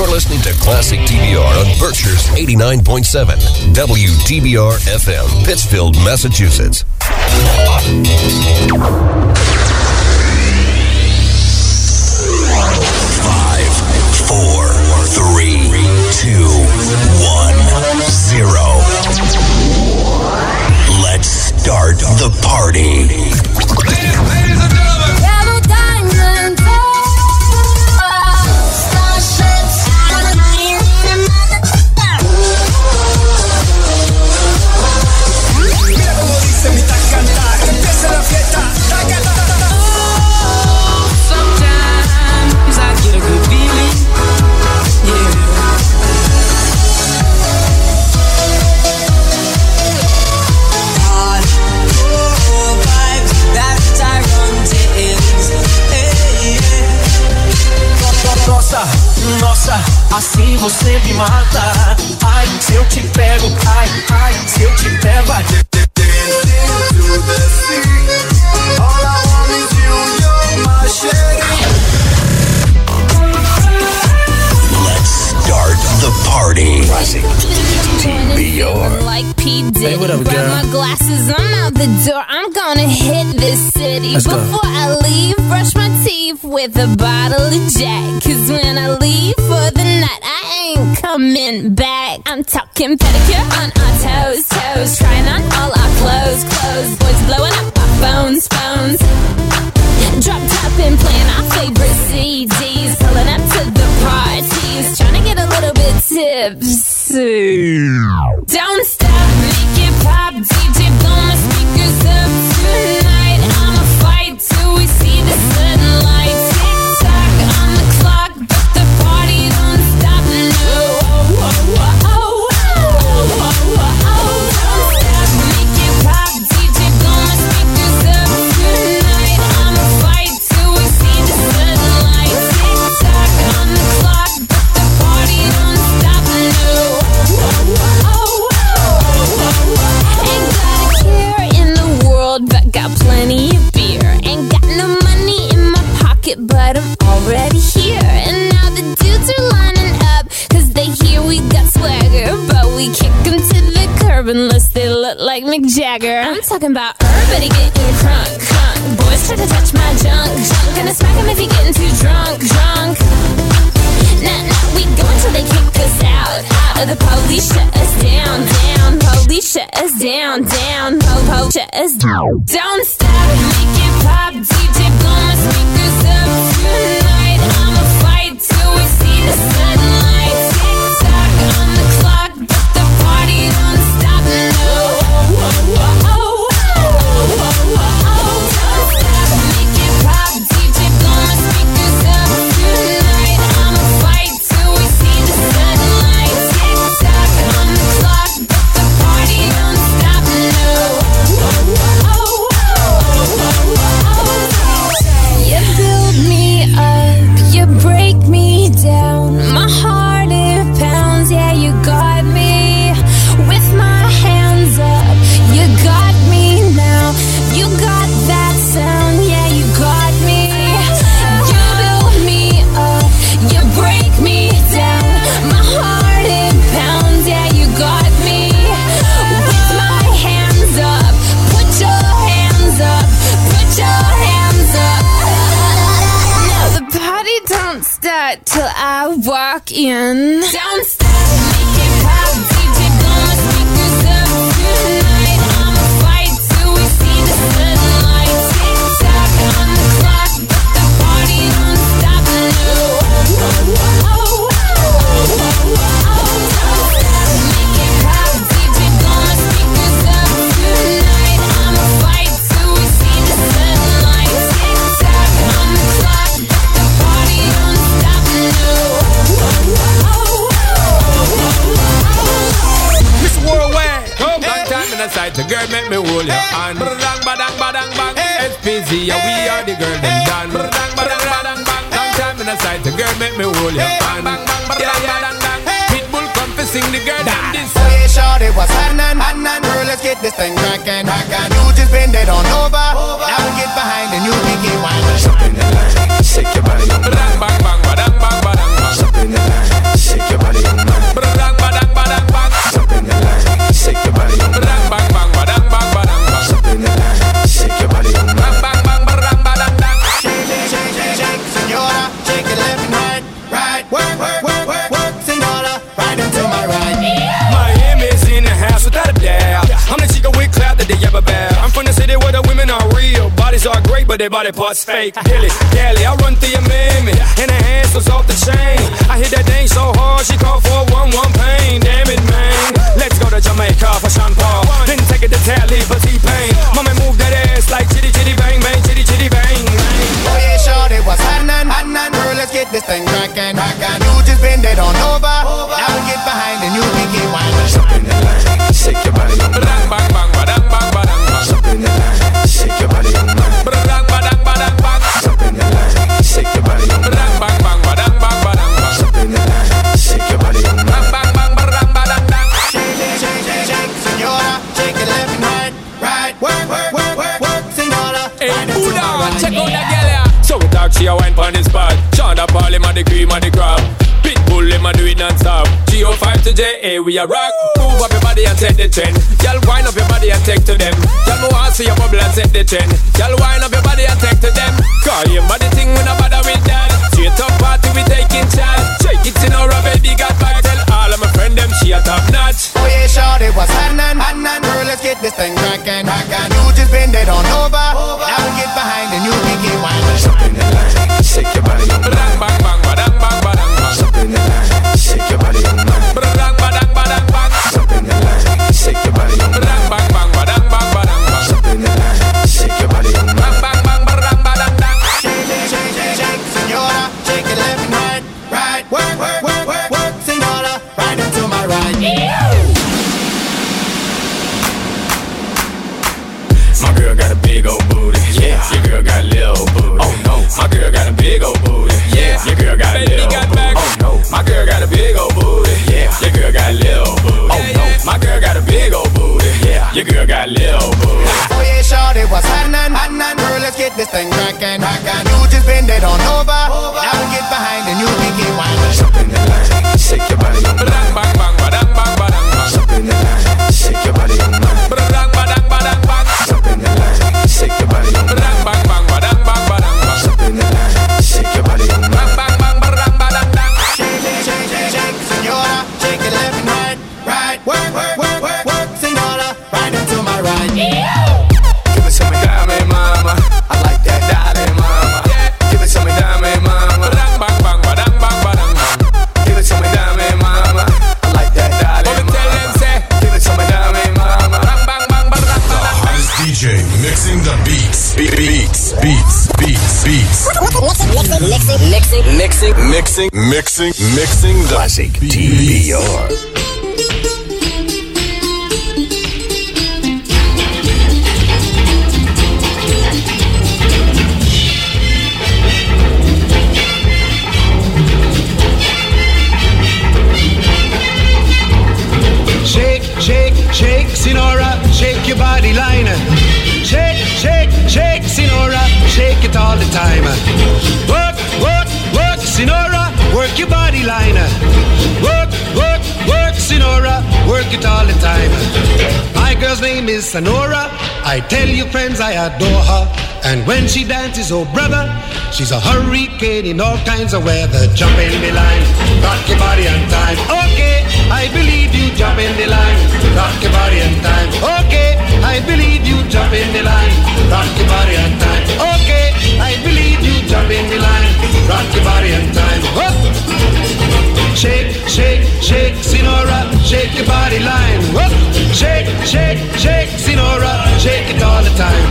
You're listening to Classic TBR on Berkshire's 89.7 WTBR FM, Pittsfield, Massachusetts. Five, four, three, two, one, zero. Let's start the party. Assim você me mata. Ai, se eu te pego, ai, ai, se eu te pego. ai. Let's start the party. Classic Feeling Like P. Diddy. Hey, what up, Grab girl? my glasses, I'm out the door. I'm gonna hit this city. Let's go. Before I leave, brush my teeth with a bottle of Jack. Cause when I leave for the night, I ain't coming back. I'm talking pedicure on our toes, toes. Trying on all our clothes, clothes. Boys blowing up our phones, phones. Drop top and playing our favorite CDs. Pulling up to the parties. Trying to get a little bit tipsy. Don't stop, make it pop. Swagger. But we kick 'em to the curb unless they look like Mick Jagger. I'm talking about everybody getting crunk, crunk. Boys try to touch my junk, junk. Gonna smack 'em if he getting too drunk, drunk. Nah, nah, we go until they kick us out. Out the police, shut us down, down. Police, shut us down, down. Po, po, shut us down. Don't stop, make it pop. DJ, blow my speakers up tonight. Walk in. Don't make me hold your hand. Yeah, yeah. Pitbull come to sing the girl them this. Oh, hey, shorty, what's happening? Girl, let's get this thing cracking. You just bend it on over. But body parts fake. Dilly, dally, I run through your mammy. And her hands was off the chain. I hit that thing so hard, she called for one-one pain. Damn it, man. Let's go to Jamaica for Sean Paul. Then take it to Tally for T-Pain. Mama move that ass like chitty chitty bang bang, chitty chitty bang bang. Oh yeah, shorty was hotnin', hotnin'. Girl, let's get this thing crackin', crackin'. You just bend it on over. Now we get behind and you can get windin'. Jump in the line, shake your body on Badang mine. bang bang, badang bang Shonda Paul, him a the cream of the crop. Pitbull, him a do it non-stop. G05 to JA, we a rock. Move up your body and set the trend. Girl, wind up your body and take to them. Girl, me want see your bubble and set the trend. Girl, wind up your body and take to them. Call your body thing, we no bother with that. Straight up party, we taking chance. Shake it in our baby, got back. Tell all of my friend them she a top notch. Yeah, shorty was hotnin', hotnin'. Girl, let's get this thing crackin', crackin'. You just bend it on over. Now we get behind and you can get windin'. Jump in the line, shake your body on Badang mine. bang bang, badang bang badang bang. Jump in the line, shake your body on mine. Your girl got a little booty. Oh yeah, shorty was hotnin', hotnin'. Girl, let's get this thing crackin', crackin'. You just bend it on over. Now we get behind and you can get windin'. Jump in the line, shake your body Classic beats. And when she dances, oh brother, she's a hurricane in all kinds of weather. Jump in the line, rock your body on time. Okay, I believe you. Jump in the line, rock your body on time. Okay, I believe you. Jump in the line, rock your body on time. Okay, I believe you. Jump in the line, rock your body on time. Up. Shake, shake, shake, Senora, shake your body line. Up. Shake, shake, shake, Senora, shake it all the time.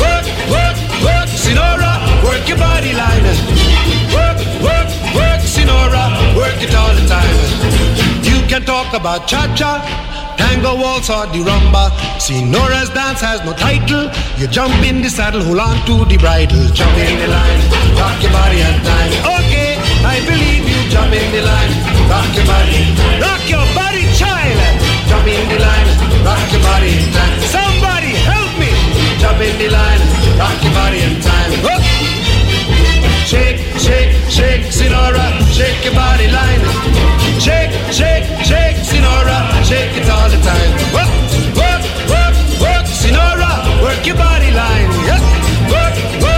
Work, work, work, Senora, work your body line. Work, work, work, Senora, work it all the time. You can talk about cha-cha, tango waltz or the rumba. Senora's dance has no title. You jump in the saddle, hold on to the bridle, jump in the line, rock your body on time. Okay, I believe you. Jump in the line, rock your body, rock your body, child. Jump in the line, rock your body in time. Somebody. Jump in the line, rock your body in time. Up. Shake, shake, shake, Senora, shake your body line. Shake, shake, shake, Senora, shake it all the time. Work, work, work, work, Senora, work your body line. Work, work, work,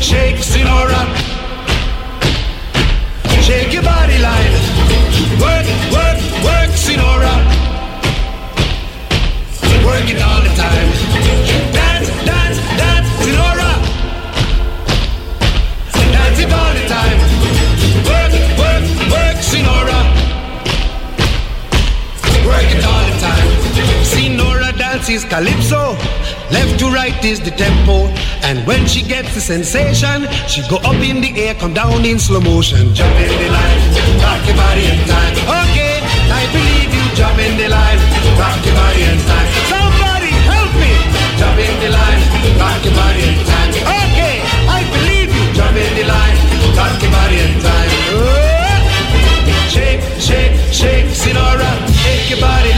Shake Sonora. Shake your body line. Work, work, work, Sonora. Work it all the time. Dance, dance, dance, Sonora. Dance it all the time. Work, work, work, Sonora. dance is calypso. Left to right is the tempo. And when she gets the sensation, she go up in the air, come down in slow motion. Jump in the line, rock your body in time. Okay, I believe you. Jump in the line, rock your body in time. Somebody help me. Jump in the line, rock your body in time. Okay, I believe you. Jump in the line, rock your body in time. Oh. Shake, shake, shake, Senora, shake your body.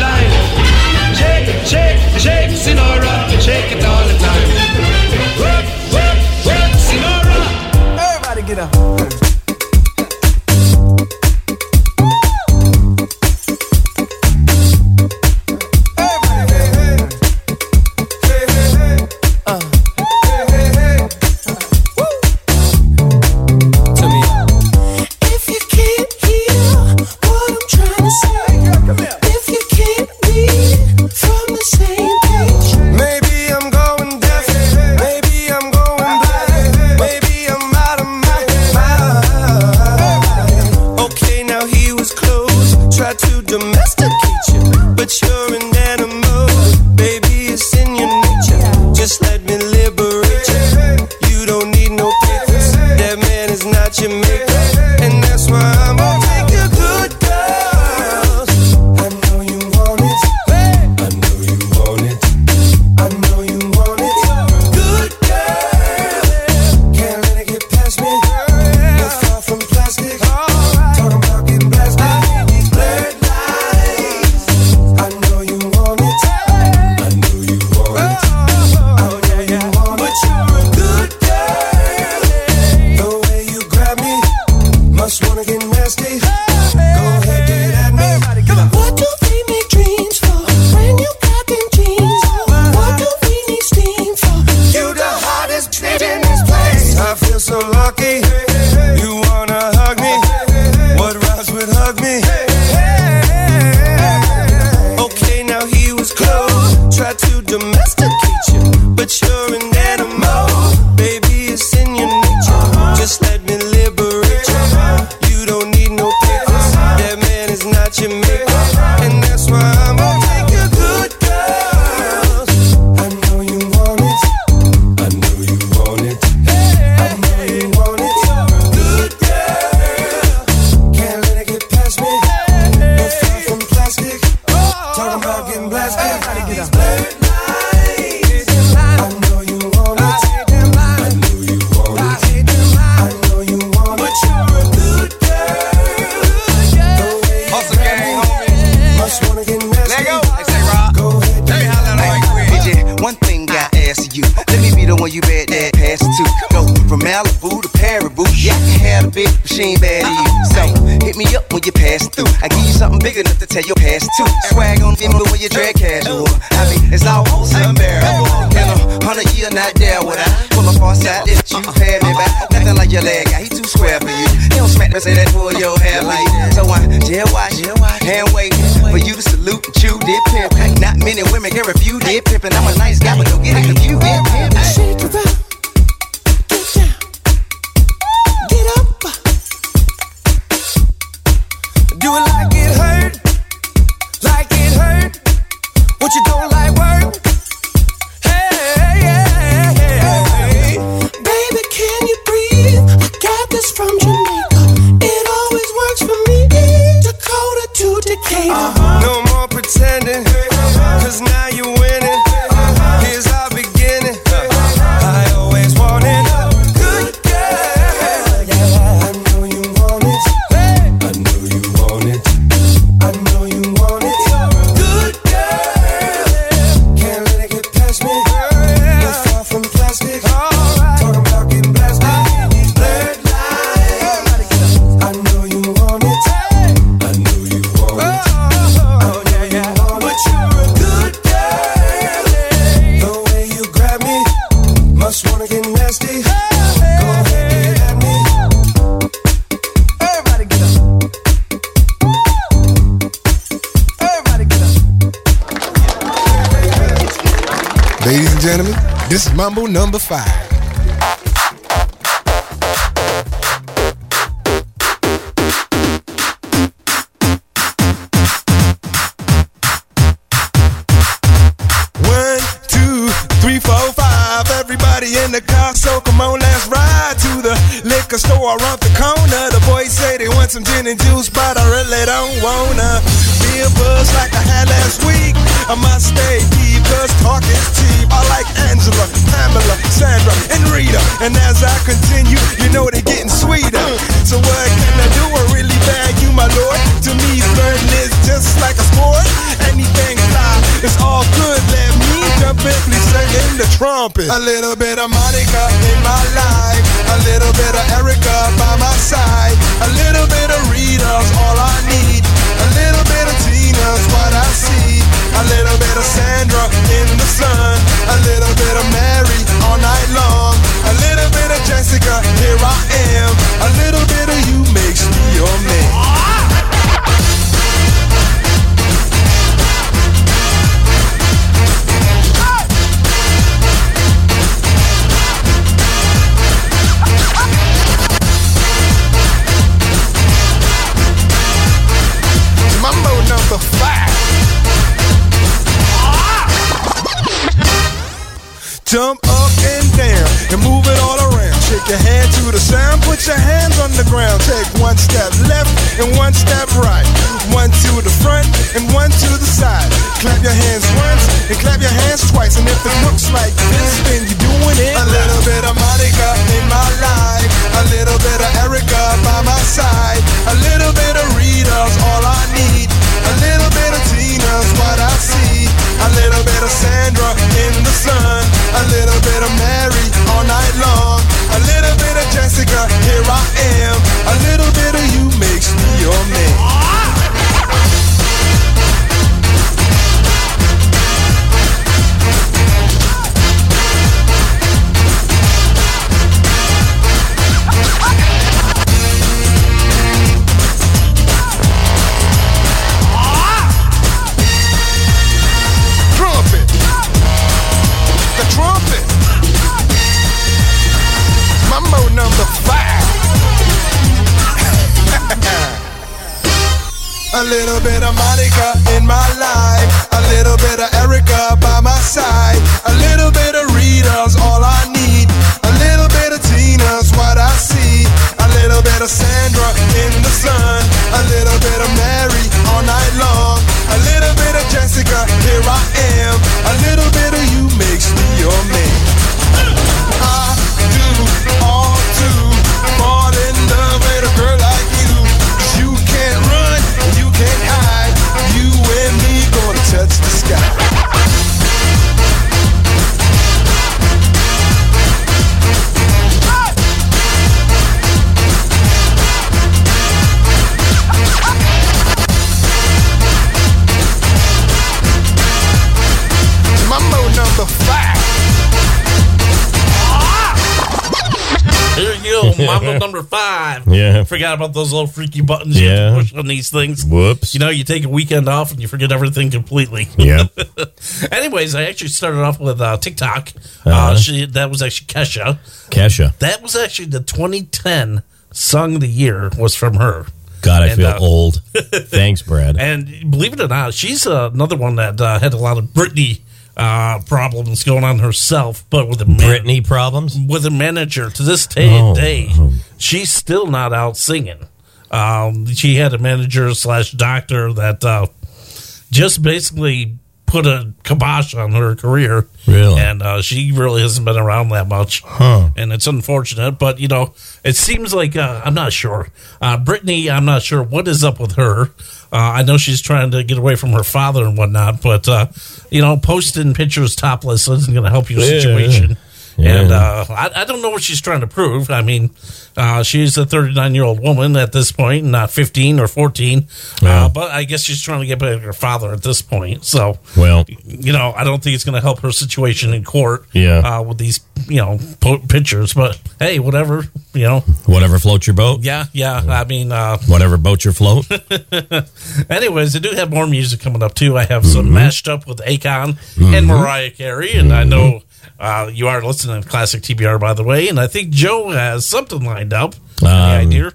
But you don't like number five. it. A little bit of Monica in my life, a little bit of Erica by my side, a little bit of Rita's all I need, a little bit of Tina's what I see, a little bit of Sandra in the sun, a little ground. Take one step left and one step right. One to the front and one to the side. Clap your hands once and clap your hands twice. And if it looks like forgot about those little freaky buttons yeah. you have to push on these things. Whoops. You know, you take a weekend off and you forget everything completely. Yeah. Anyways, I actually started off with uh, TikTok. Uh, uh-huh. Uh, she, that was actually Kesha. Kesha. That was actually the 2010 song of the year was from her. God, I and, feel uh, old. Thanks, Brad. And believe it or not, she's uh, another one that uh, had a lot of Britney uh, problems going on herself, but with a Britney problems with a manager to this day, oh. day oh. she's still not out singing. Um, she had a manager slash doctor that uh, just basically put a kibosh on her career. Really? And uh, she really hasn't been around that much. Huh. And it's unfortunate, but you know, it seems like uh, I'm not sure. Uh, Britney, I'm not sure what is up with her. Uh, I know she's trying to get away from her father and whatnot, but uh, you know, posting pictures topless isn't going to help your Yeah. situation. Yeah. And uh, I, I don't know what she's trying to prove. I mean, uh, she's a 39 year old woman at this point, not 15 or 14. Uh, but I guess she's trying to get back at her father at this point. So, Well, you know, I don't think it's going to help her situation in court. Yeah. Uh, with these, you know, po- pictures. But hey, whatever. You know. whatever floats your boat, Yeah, yeah. I mean, uh, whatever boats your float. anyways, I do have more music coming up too. I have some Mm-hmm. mashed up with Akon and Mariah Carey, and I know uh, you are listening to classic TBR by the way, and I think Joe has something lined up. Any Um, idea?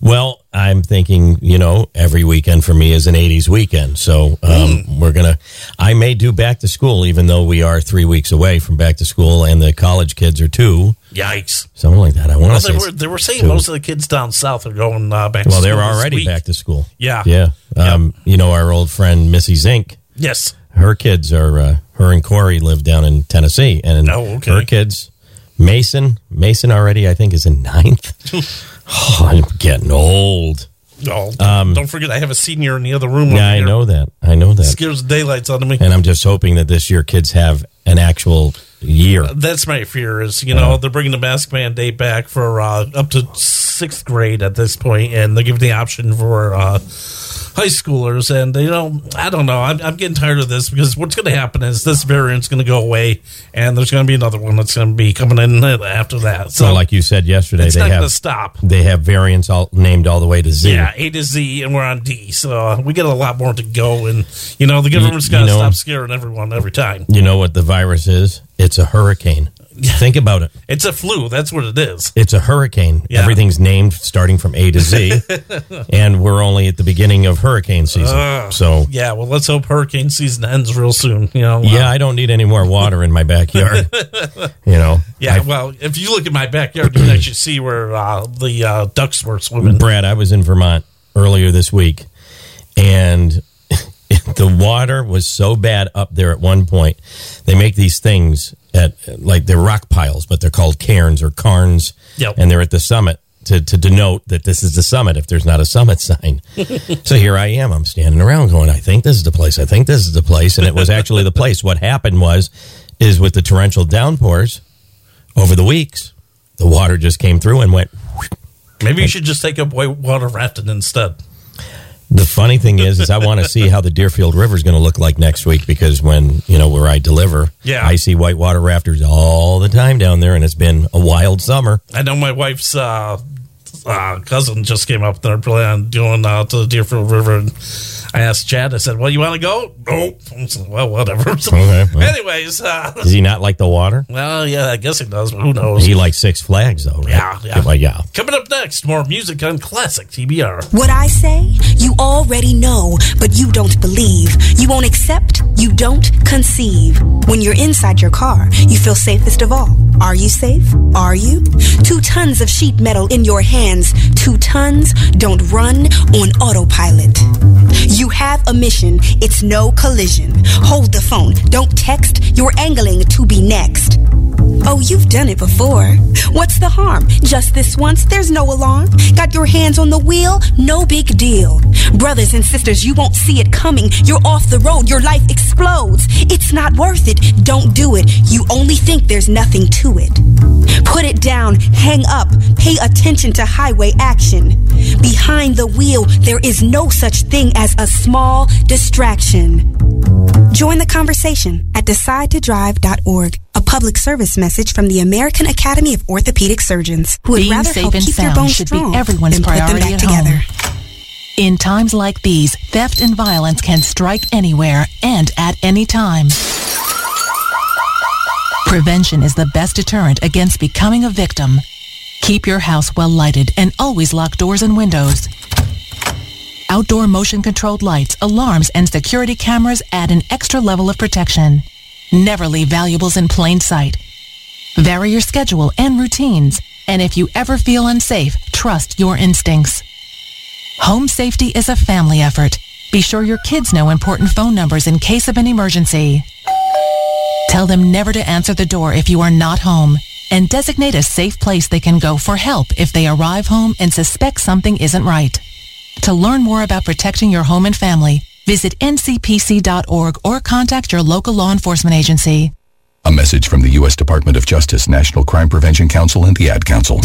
Well, I'm thinking, you know, every weekend for me is an 80s weekend. So um, Hmm. we're going to, I may do back to school, even though we are three weeks away from back to school and the college kids are two. Yikes! Something like that. I want to they say. were they were saying two. most of the kids down south are going uh, back. well, to they were school this already back to school. Yeah. Yeah. Um, You know, our old friend Missy Zink, Yes. her kids are, uh, her and Corey live down in Tennessee. And Oh, okay. her kids, Mason, Mason already, I think, is in ninth. oh, I'm getting old. Oh, Um, don't forget, I have a senior in the other room. Yeah, I know that. I know that. Scares the daylights out of me. And I'm just hoping that this year kids have an actual year. That's my fear. Is you know they're bringing the mask mandate back for uh, up to sixth grade at this point, and they're giving the option for uh, high schoolers. And you know, I don't know. I'm, I'm getting tired of this because what's going to happen is this variant's going to go away, and there's going to be another one that's going to be coming in after that. So, So, like you said yesterday, it's they not going to have stop. they have variants all named all the way to Z. Yeah, A to Z, and we're on D. So uh, we got a lot more to go. And you know, the government's got to know- stop scaring everyone every time. You know what the virus is? It's a hurricane. Think about it. It's a flu. That's what it is. It's a hurricane. Yeah. Everything's named starting from A to Z, and we're only at the beginning of hurricane season. Ugh. so, yeah, well, let's hope hurricane season ends real soon. You know, yeah, I don't need any more water in my backyard. you know, Yeah, I- well, if you look at my backyard, you can actually see where uh, the uh, ducks were swimming. Brad, I was in Vermont earlier this week, and the water was so bad up there at one point. They make these things at like they're rock piles, but they're called cairns or carns, Yep. and they're at the summit. To, to denote that this is the summit if there's not a summit sign. so here I am. I'm standing around going, I think this is the place. I think this is the place. And it was actually the place. What happened was, is with the torrential downpours over the weeks, the water just came through and went Maybe you should just take up whitewater rafting instead. The funny thing is, is I want to see how the Deerfield River is going to look like next week because when you know where I deliver, Yeah. I see whitewater rafters all the time down there, and it's been a wild summer. I know my wife's uh, uh, cousin just came up there planning on doing uh, to the Deerfield River. And I asked Chad, I said, Well, you want to go? Nope. I said, well, whatever. So, Okay, well. Anyways, uh, Does he not like the water? well, yeah, I guess he does, but who knows? He likes Six Flags, though, right? Yeah, yeah. Well, yeah. Coming up next, more music on Classic TBR. What I say, you already know, but you don't believe. You won't accept, you don't conceive. When you're inside your car, you feel safest of all. Are you safe? Are you? Two tons of sheet metal in your hands. Two tons don't run on autopilot. You have a mission. It's no collision. Hold the phone. Don't text. You're angling to be next. Oh, you've done it before. What's the harm? Just this once, there's no alarm. Got your hands on the wheel? No big deal. Brothers and sisters, you won't see it coming. You're off the road, your life explodes. It's not worth it. Don't do it. You only think there's nothing to it. Put it down, hang up, pay attention to highway action. Behind the wheel, there is no such thing as a small distraction. Join the conversation at decidetodrive.org, a public service message from the American Academy of Orthopedic Surgeons, who would Being rather safe help and keep sound bones should strong be everyone's than put them priority back together. home. In times like these, theft and violence can strike anywhere and at any time. Prevention is the best deterrent against becoming a victim. Keep your house well lighted and always lock doors and windows. Outdoor motion-controlled lights, alarms, and security cameras add an extra level of protection. Never leave valuables in plain sight. Vary your schedule and routines, and if you ever feel unsafe, trust your instincts. Home safety is a family effort. Be sure your kids know important phone numbers in case of an emergency. Tell them never to answer the door if you are not home, and designate a safe place they can go for help if they arrive home and suspect something isn't right. To learn more about protecting your home and family, visit ncpc.org or contact your local law enforcement agency. A message from the U.S. Department of Justice, National Crime Prevention Council, and the Ad Council.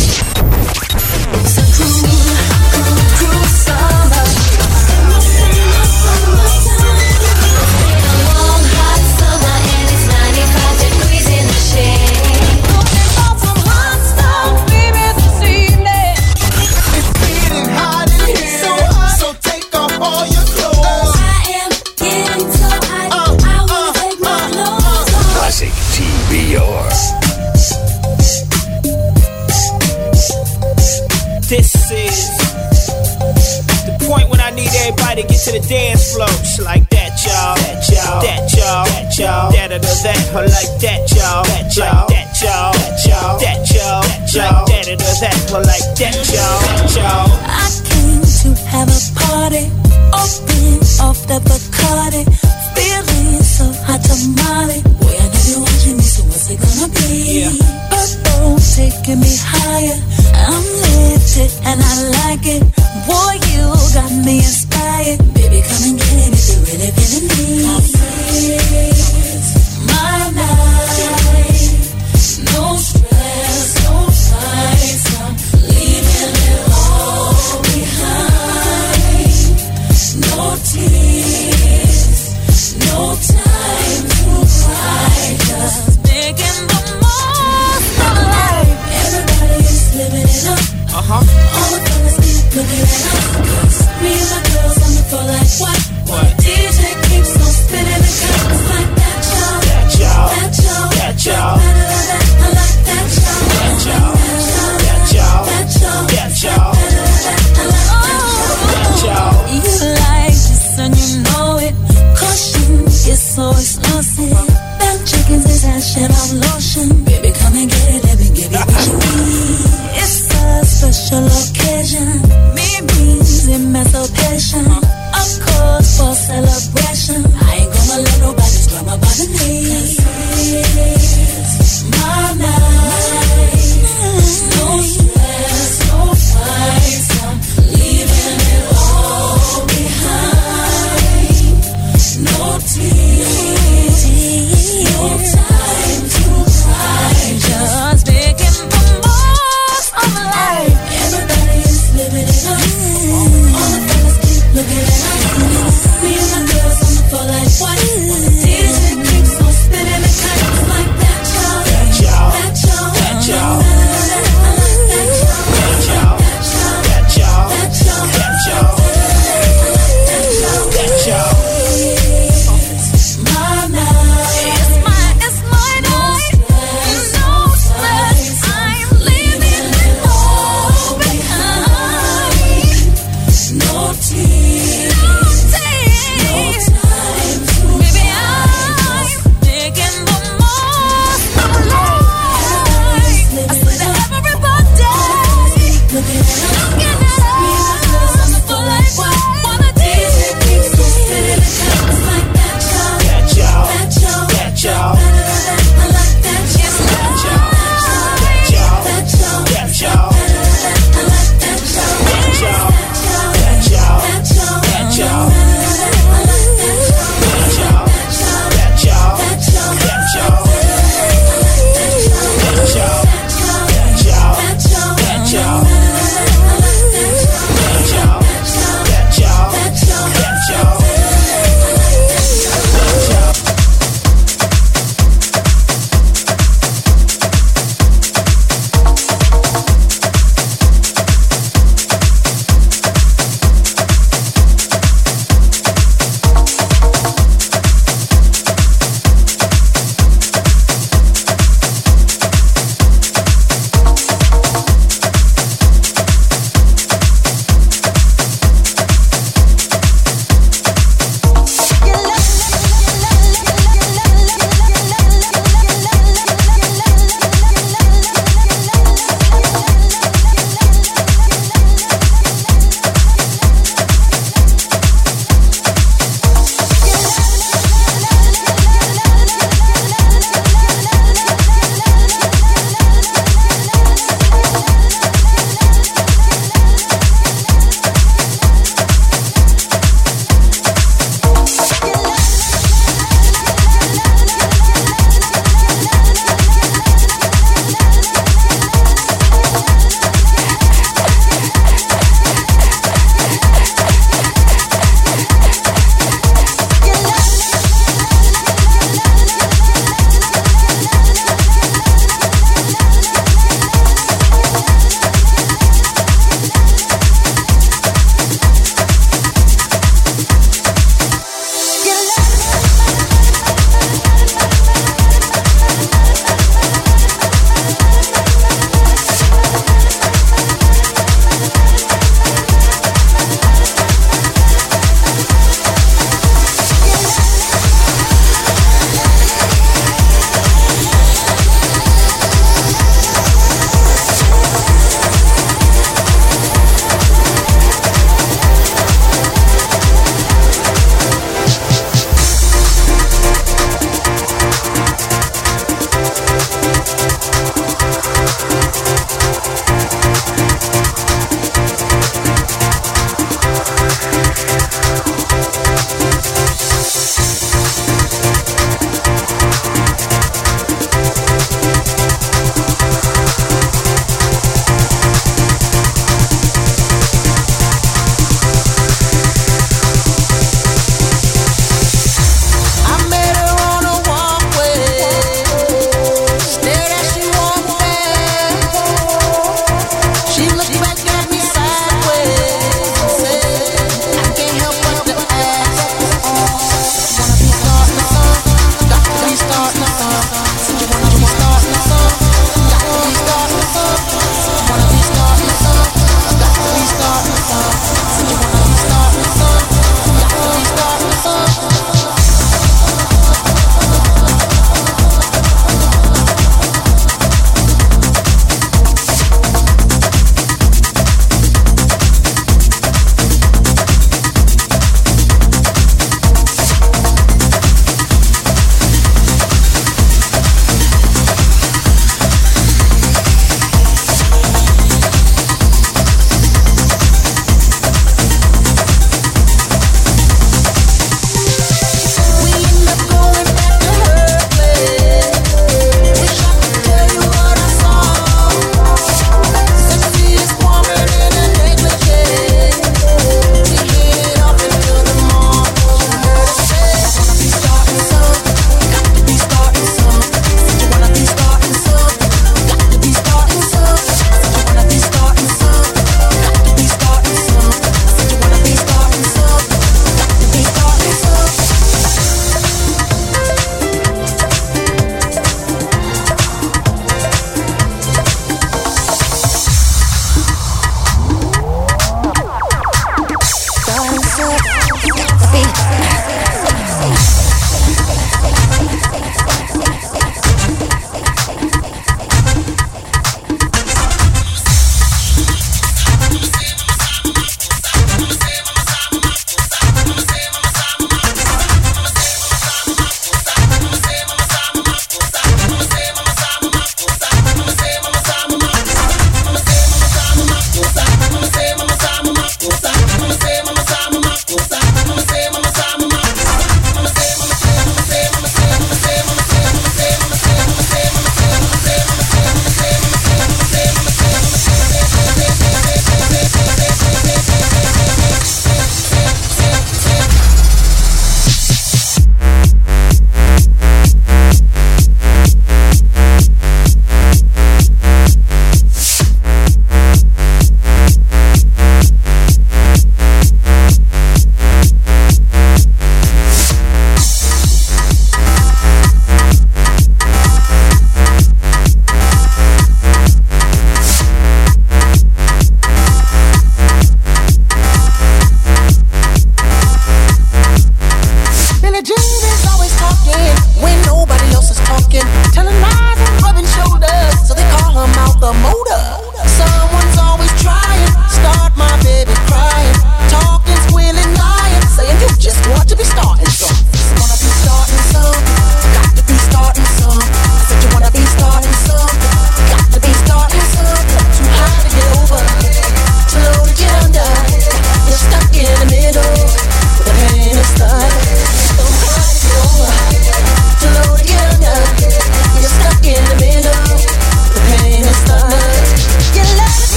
somebody get to the dance floor. Just like that, y'all. That, y'all. That, y'all. That, y'all. That, or that, like that, y'all. That, y'all. Like that, y'all. That, y'all. That, y'all. Like that, or that, or like that, y'all. That, y'all. I came to have a party. Open off the Bacardi. Feeling so hot tamale. taking me higher. I'm lifted and I like it. Boy, you got me inspired. Baby, come and get it if you're really feeling me.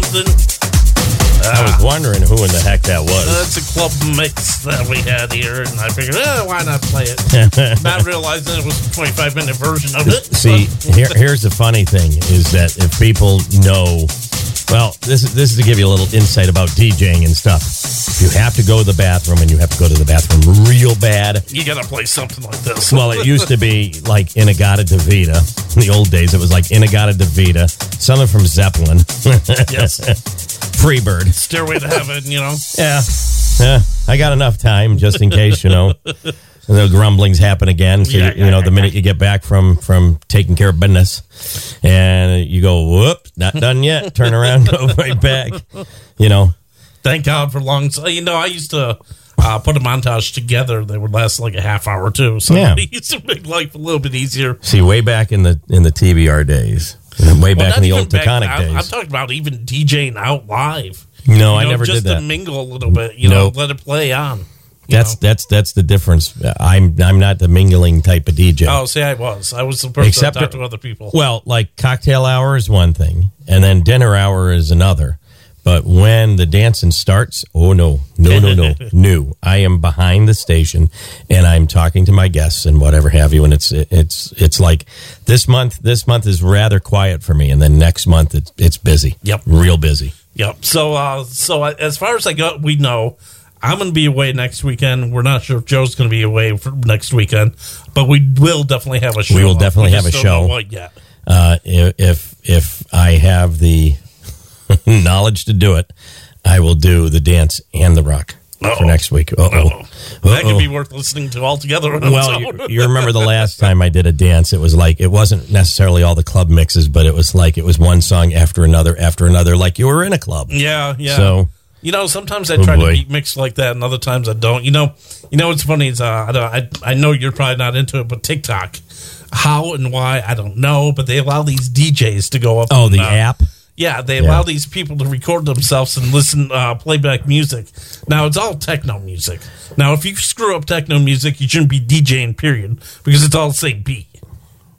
something. I was ah. wondering who in the heck that was. That's a club mix that we had here, and I figured, eh, why not play it? not realizing it was a 25 minute version of it. See, here, here's the funny thing is that if people know, well, this is, this is to give you a little insight about DJing and stuff. If you have to go to the bathroom and you have to go to the bathroom real bad, you got to play something like this. well, it used to be like In-A-Gadda-Da-Vida in the old days, it was like In-A-Gadda-Da-Vida, something from Zeppelin. yes. Freebird. Stairway to Heaven, you know? yeah. Yeah. I got enough time just in case, you know. the grumblings happen again. So yeah, you, yeah, you, know, yeah, the minute you get back from from taking care of business, and you go, whoop, not done yet. Turn around, go right back. You know, thank God for long. You know, I used to uh, put a montage together that would last like a half hour too. So Yeah. it used to make life a little bit easier. see, way back in the in the TBR days, way Well, back in the old Taconic I'm, I'm talking about even DJing out live. No, You I never just did that. to mingle a little bit. You know, let it play on. That's that's that's the difference. I'm I'm not the mingling type of DJ. Oh, see, I was. I was the person Except that talked to other people. Well, like cocktail hour is one thing, and then dinner hour is another. But when the dancing starts, oh no, no, no, no, no! I am behind the station, and I'm talking to my guests and whatever have you. And it's it's it's like this month. This month is rather quiet for me, and then next month it's it's busy. Yep. real busy. Yep. So, uh, so as far as I go, we know I'm going to be away next weekend. We're not sure if Joe's going to be away for next weekend, but we will definitely have a show. We will definitely have a just don't know show. what yet. Uh, if if I have the knowledge to do it, I will do the dance and the rock for next week. Uh-oh. That could Uh-oh. be worth listening to altogether. Well, you, you remember the last time I did a dance? It was like it wasn't necessarily all the club mixes, but it was like it was one song after another after another, like you were in a club. Yeah, yeah. So you know, sometimes I Oh, try boy. to beat mix like that, and other times I don't. You know, you know what's funny is uh, I, don't, I I know you're probably not into it, but TikTok, how and why I don't know, but they allow these DJs to go up. Oh, and, the uh, app? Yeah, they Yeah. allow these people to record themselves and listen uh, playback music. Now it's all techno music. Now, if you screw up techno music, you shouldn't be DJing. Period, because it's all the same beat.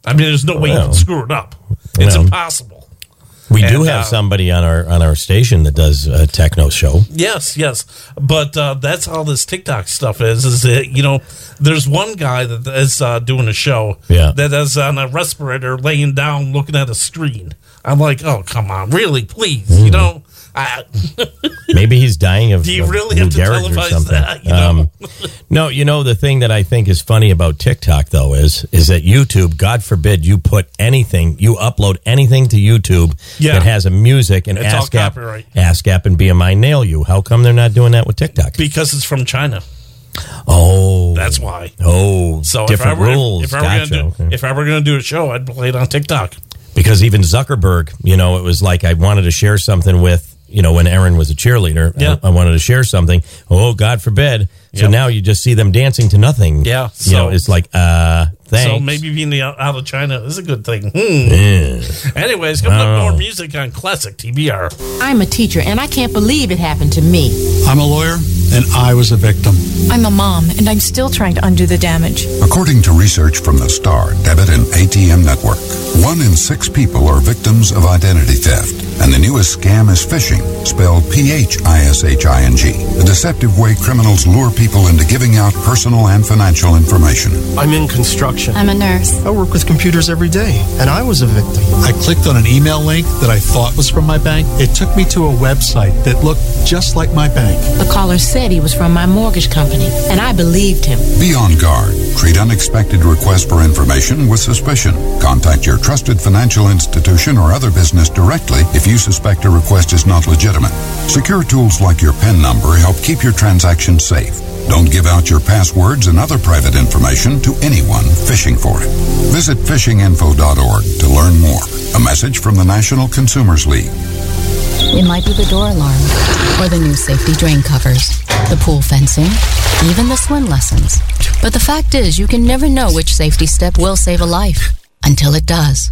I mean, there's no way you can screw it up. It's well, impossible. we do have uh, somebody on our on our station that does a techno show. Yes, yes, but uh, that's how this TikTok stuff is. Is that you know, there's one guy that is uh, doing a show Yeah. that is on a respirator, laying down, looking at a screen. I'm like, oh come on, really, please, Mm. you know. I, Maybe he's dying of. Do you really have to televise that, you know? Um, no, you know the thing that I think is funny about TikTok though is is that YouTube. God forbid you put anything, you upload anything to YouTube Yeah. that has a music and It's ASCAP. ASCAP and BMI nail you. How come they're not doing that with TikTok? because it's from China. Oh, That's why. Oh, So different if I were, rules. If, I were gotcha. gonna do, Okay. if I were going to do a show, I'd play it on TikTok. Because even Zuckerberg, you know, it was like I wanted to share something with, you know, when Aaron was a cheerleader, Yeah. I, I wanted to share something. Oh, God forbid. So Yep. now you just see them dancing to nothing. Yeah, you know, so- it's like, uh, thanks. So maybe being out out of China is a good thing. Hmm. Yeah. Anyways, coming up more music on Classic TBR. I'm a teacher, and I can't believe it happened to me. I'm a lawyer, and I was a victim. I'm a mom, and I'm still trying to undo the damage. According to research from the STAR Debit and ATM Network, one in six people are victims of identity theft. And the newest scam is phishing, spelled P-H-I-S-H-I-N-G, a deceptive way criminals lure people into giving out personal and financial information. I'm in construction. I'm a nurse. I work with computers every day, and I was a victim. I clicked on an email link that I thought was from my bank. It took me to a website that looked just like my bank. The caller said he was from my mortgage company, and I believed him. Be on guard. Treat unexpected requests for information with suspicion. Contact your trusted financial institution or other business directly if you suspect a request is not legitimate. Secure tools like your PIN number help keep your transactions safe. Don't give out your passwords and other private information to anyone fishing for it. Visit phishinginfo.org to learn more. A message from the National Consumers League. It might be the door alarm, or the new safety drain covers, the pool fencing, even the swim lessons. But the fact is, you can never know which safety step will save a life until it does.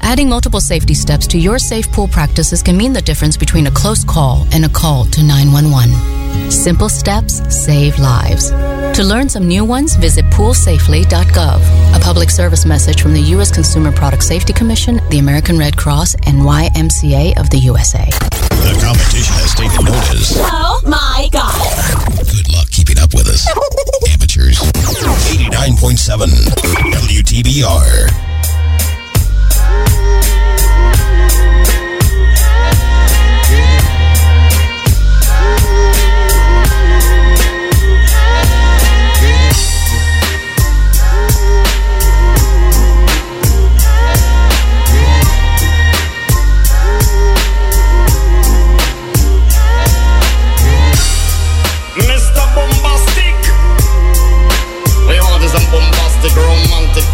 Adding multiple safety steps to your safe pool practices can mean the difference between a close call and a call to 911. Simple steps save lives. To learn some new ones, visit poolsafely.gov. A public service message from the U.S. Consumer Product Safety Commission, the American Red Cross, and YMCA of the USA. The competition has taken notice. Oh my god. Good luck keeping up with us. Amateurs. 89.7 WTBR.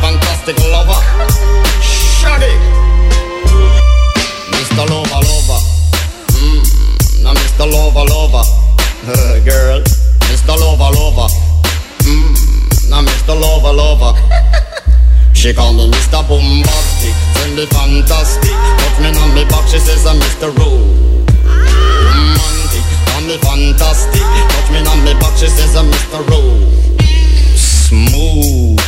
fantastic, fantastic lover. Shut it, Mr. Lover, lover. Mmm, now Mr. Lover, lover. Girl, Mr. Lover, lover. Mmm, now Mr. Lover, lover. she call me Mr. Bombastic, send me fantastic. Touch me on me back, she says I'm Mr. Roo. Romantic, call me fantastic. Touch me on me back, she says I'm Mr. Roo. Smooth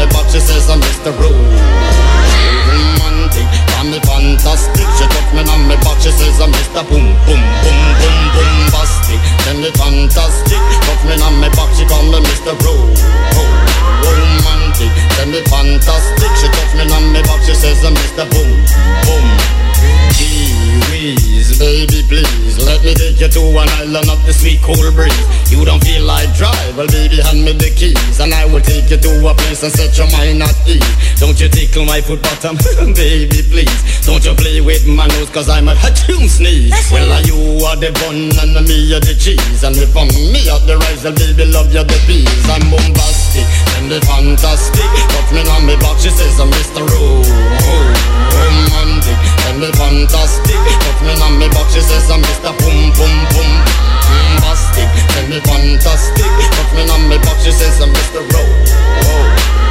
me back, she says I'm Mr. Romantic, call me fantastic. She took me on me back, she says I'm Mr. Boom, boom, boom, boom, bombastic. Tell me fantastic, took me on me back, she call me Mr. Romantic, oh, oh, tell me fantastic. She took me on me back, she says I'm Mr. Boom, boom. Kiwis, baby, please let me take you to an island of the sweet cool breeze. You don't feel like drive, well, baby, hand me the keys, and I will take you to a place and set your mind at ease. Don't you tickle my foot bottom, baby, please. Don't you play with my nose, cause I'm a hatchoon sneeze. Well, are you are the bun and me are the cheese, and if I'm me are the rice, well, baby, love you the peas. I'm bombastic and the fantastic. Touch me on me box, she says I'm Mr. Oh, romantic and the fantastic. Me on me box, she says I'm Mr. Boom Boom Boom. Mm, Bombastic and the fantastic. Me mm, on me box, she says I'm Mr.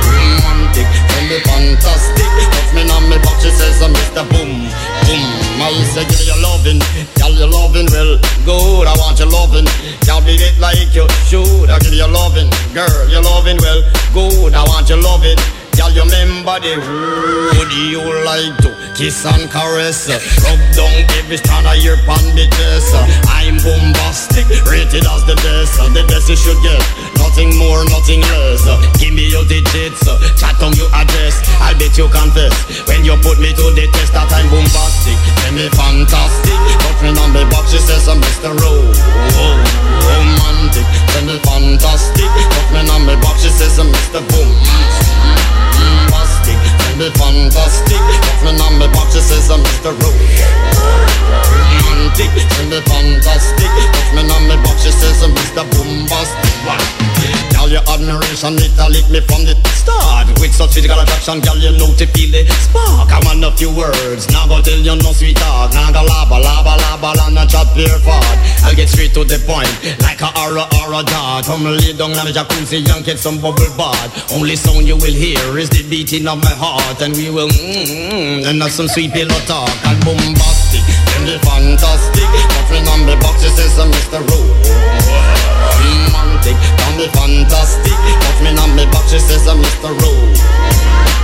Romantic and the fantastic. Touch me on me box, she says I'm Mr. Boom Boom. I say give you loving, girl you loving well good. I want your loving, girl beat it like you should. I give you loving, girl you loving well good. I want your loving. Girl, you remember the would you like to kiss and caress? Rub down every strand of your bandages. I'm bombastic, rated as the best. The best you should get, nothing more, nothing less. Give me your digits, chat on your address. I'll bet you confess when you put me to the test that I'm bombastic. Tell me fantastic, me on the box. She says I'm Mr. Ro, romantic. Tell me fantastic, me on the box. She says I'm Mr. Boom me fantastic. Me box, she says I'm Mr. Romantic, tell me fantastic. Put me on me box, she says Mr. Bombastic. Girl, your admiration, it a lick me from the start. With such physical attraction, girl, you know to feel the spark. I want a few words, now go tell you no sweet talk. Now go laba, laba, laba, and a chat pure fart. I'll get straight to the point, like a aura, aura dart. Come lay down on the jacuzzi and get some bubble bath. Only sound you will hear is the beating of my heart, and we will mmm, and have some sweet pillow talk and bombastic, the fantastic. Nothing on the box, it says I'm Mr. Romantic, call me fantastic. Me on me box, she says I'm Mr. Smooth.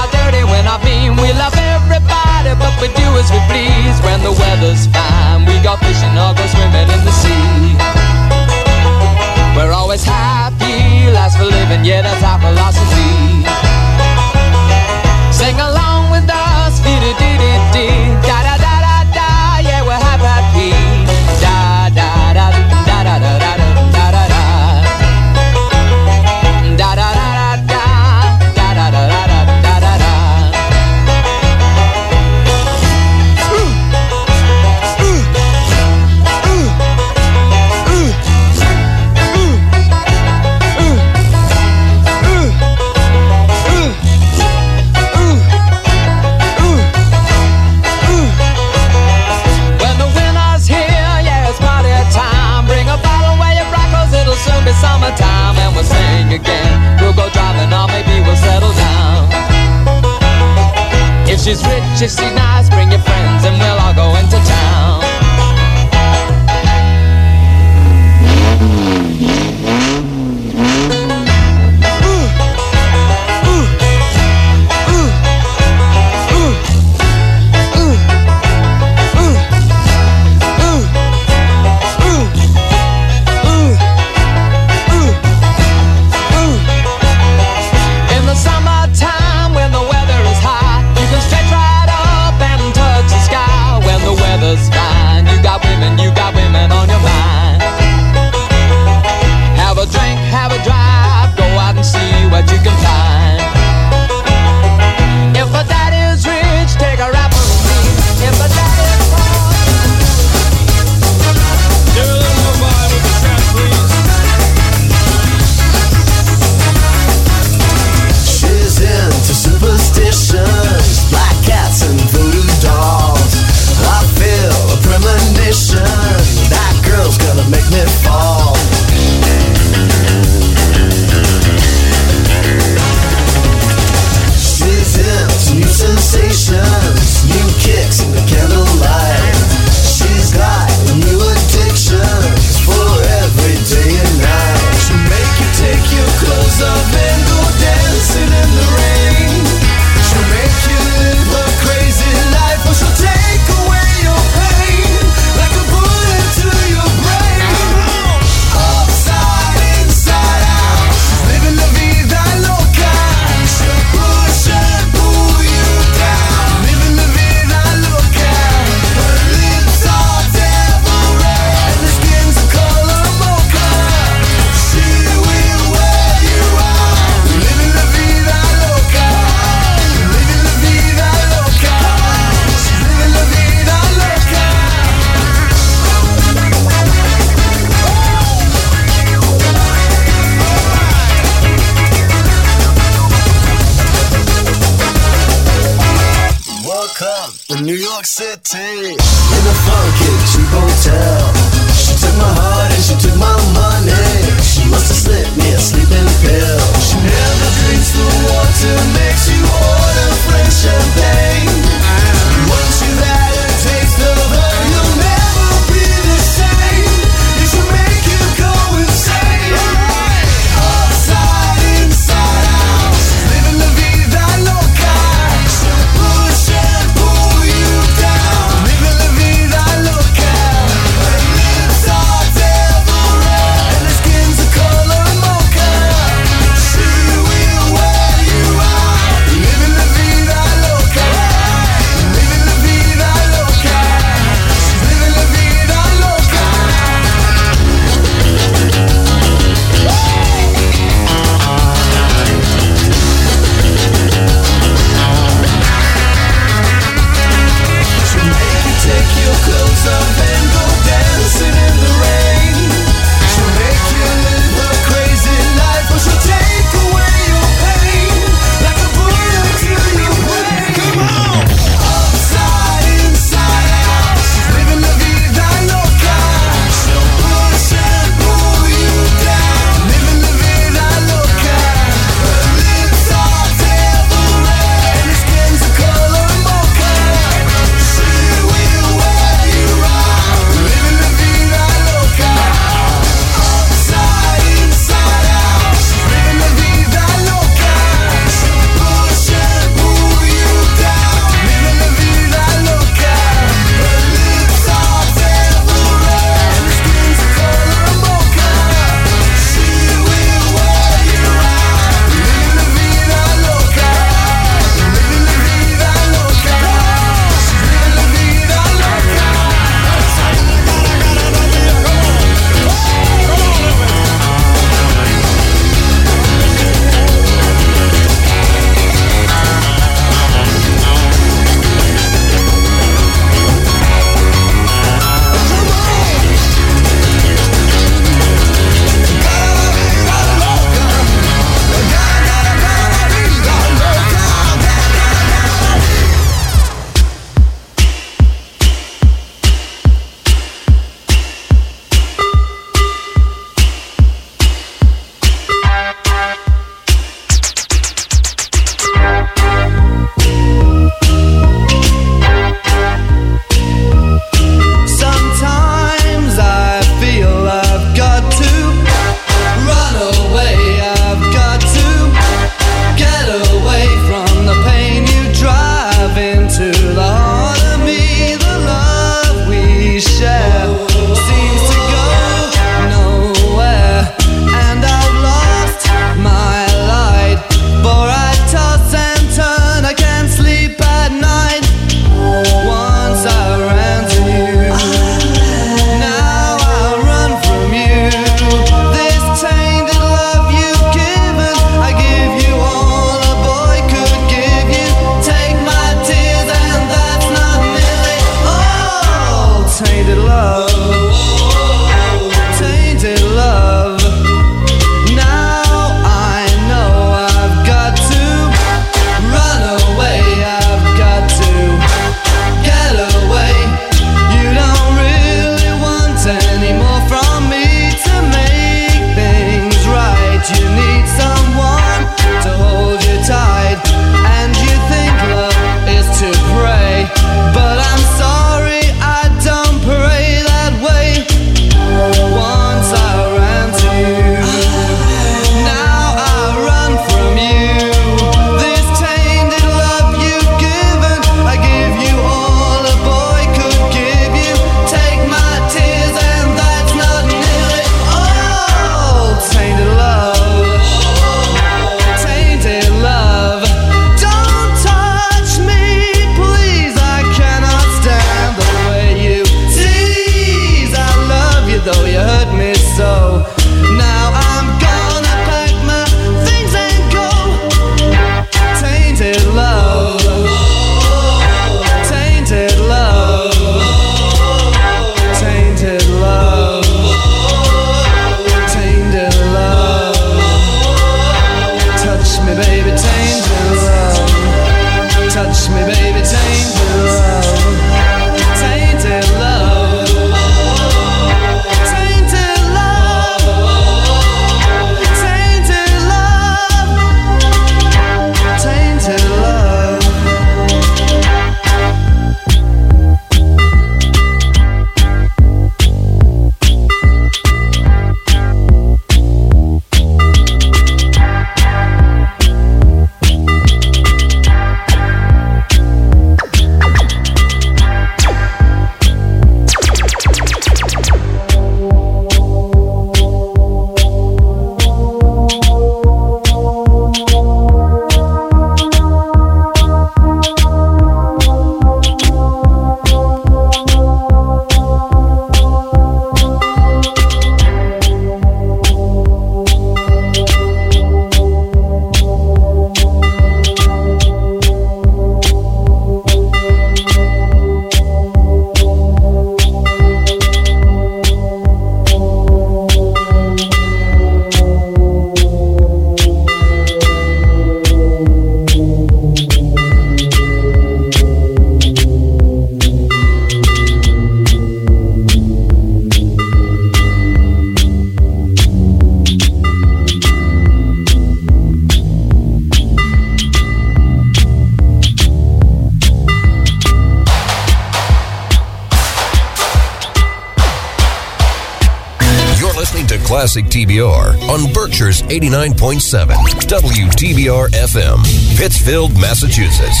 Classic TBR on Berkshire's 89.7 WTBR FM, Pittsfield, Massachusetts.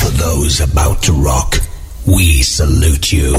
For those about to rock, we salute you.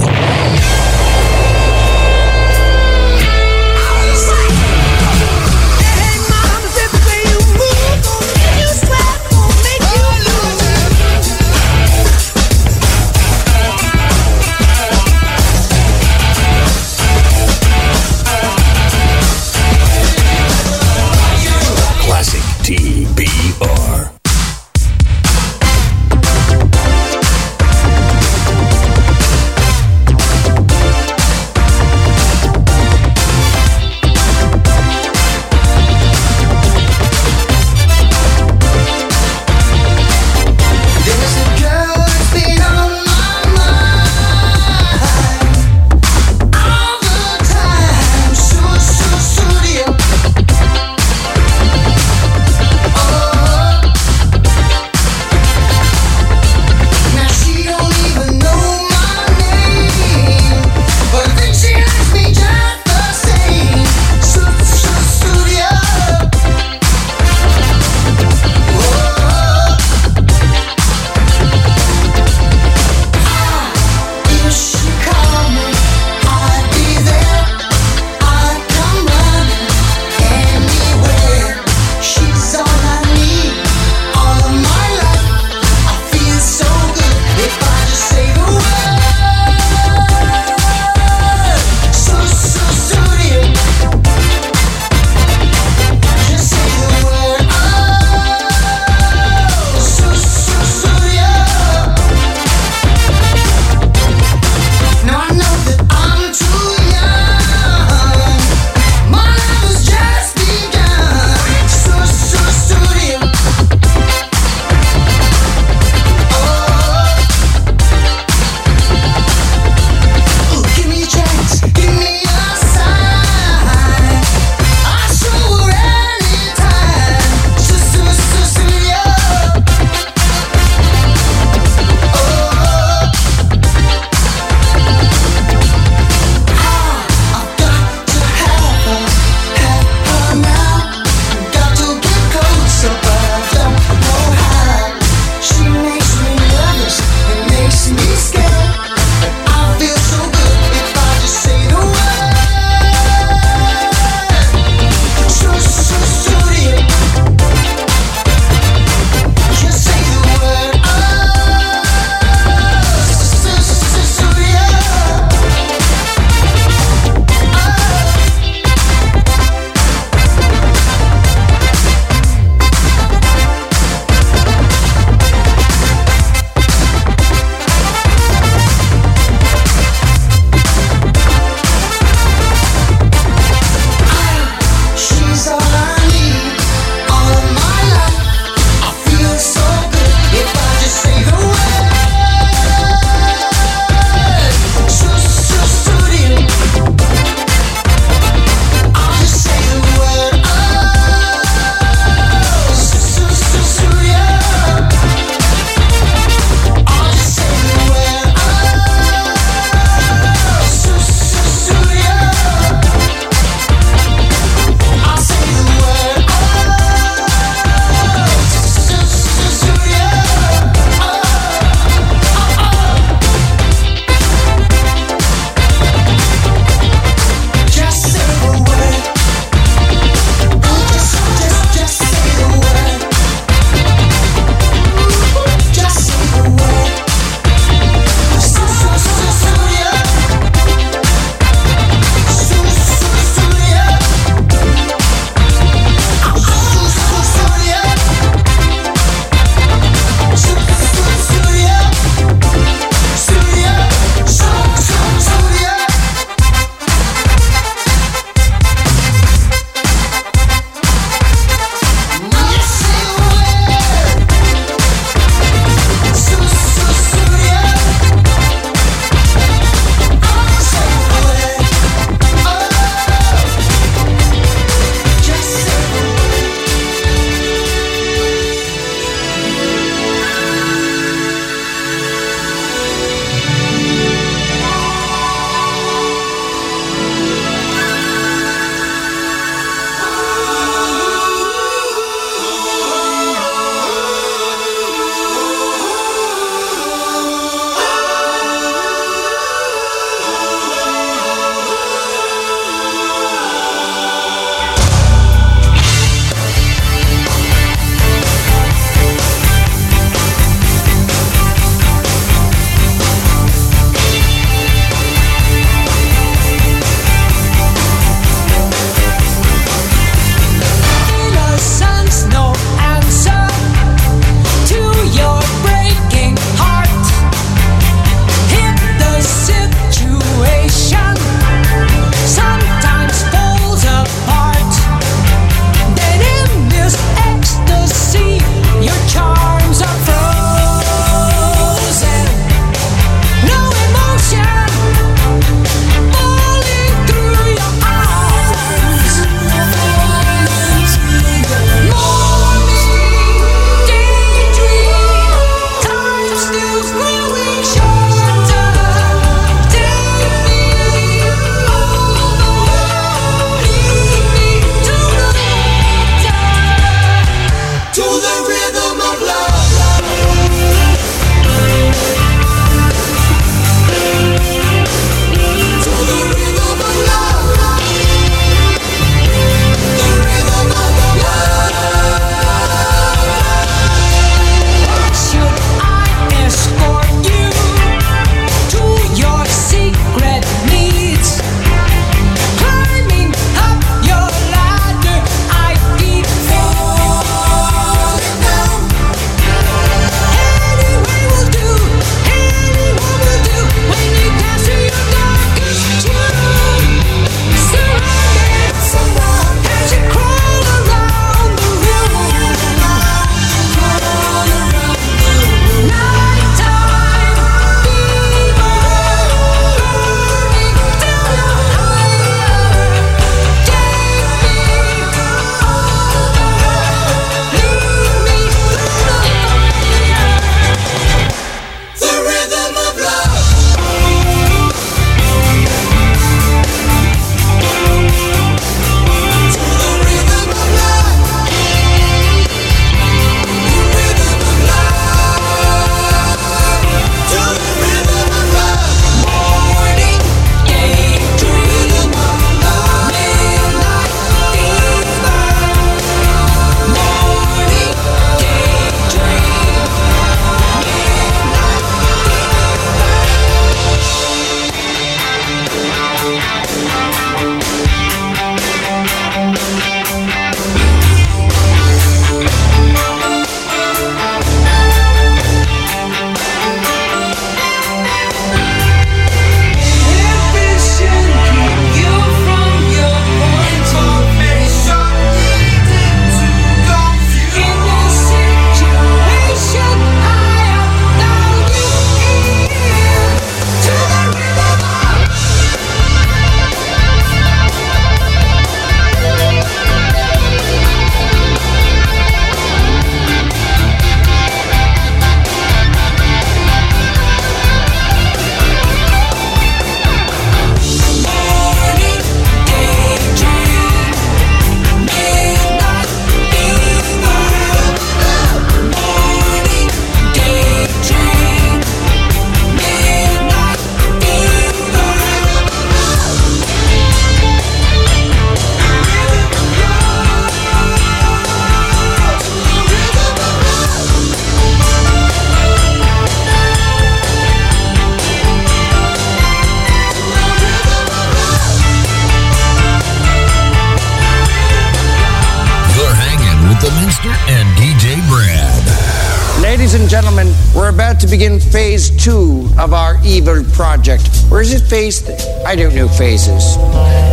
Project. Or is it phase? Th- I don't know phases.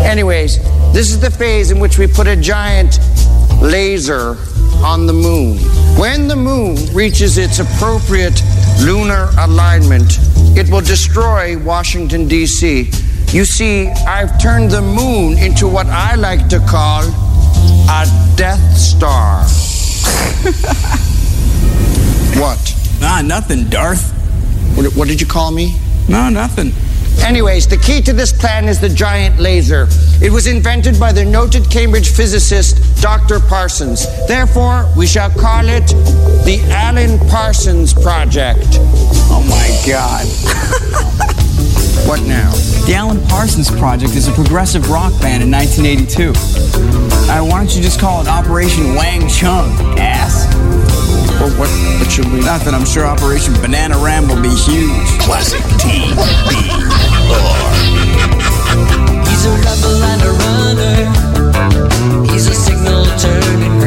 Anyways, this is the phase in which we put a giant laser on the moon. When the moon reaches its appropriate lunar alignment, it will destroy Washington, D.C. You see, I've turned the moon into what I like to call a Death Star. what? Nah, nothing, Darth. What, what did you call me? No, nothing. Anyways, the key to this plan is the giant laser. It was invented by the noted Cambridge physicist Dr. Parsons. Therefore, we shall call it the Alan Parsons Project. Oh my god. what now? The Alan Parsons Project is a progressive rock band in 1982. Uh, why don't you just call it Operation Wang Chung, ass? Well, what, what should we? Nothing. I'm sure Operation Bananarama will be huge. Classic T B He's a rebel and a runner. He's a signal turning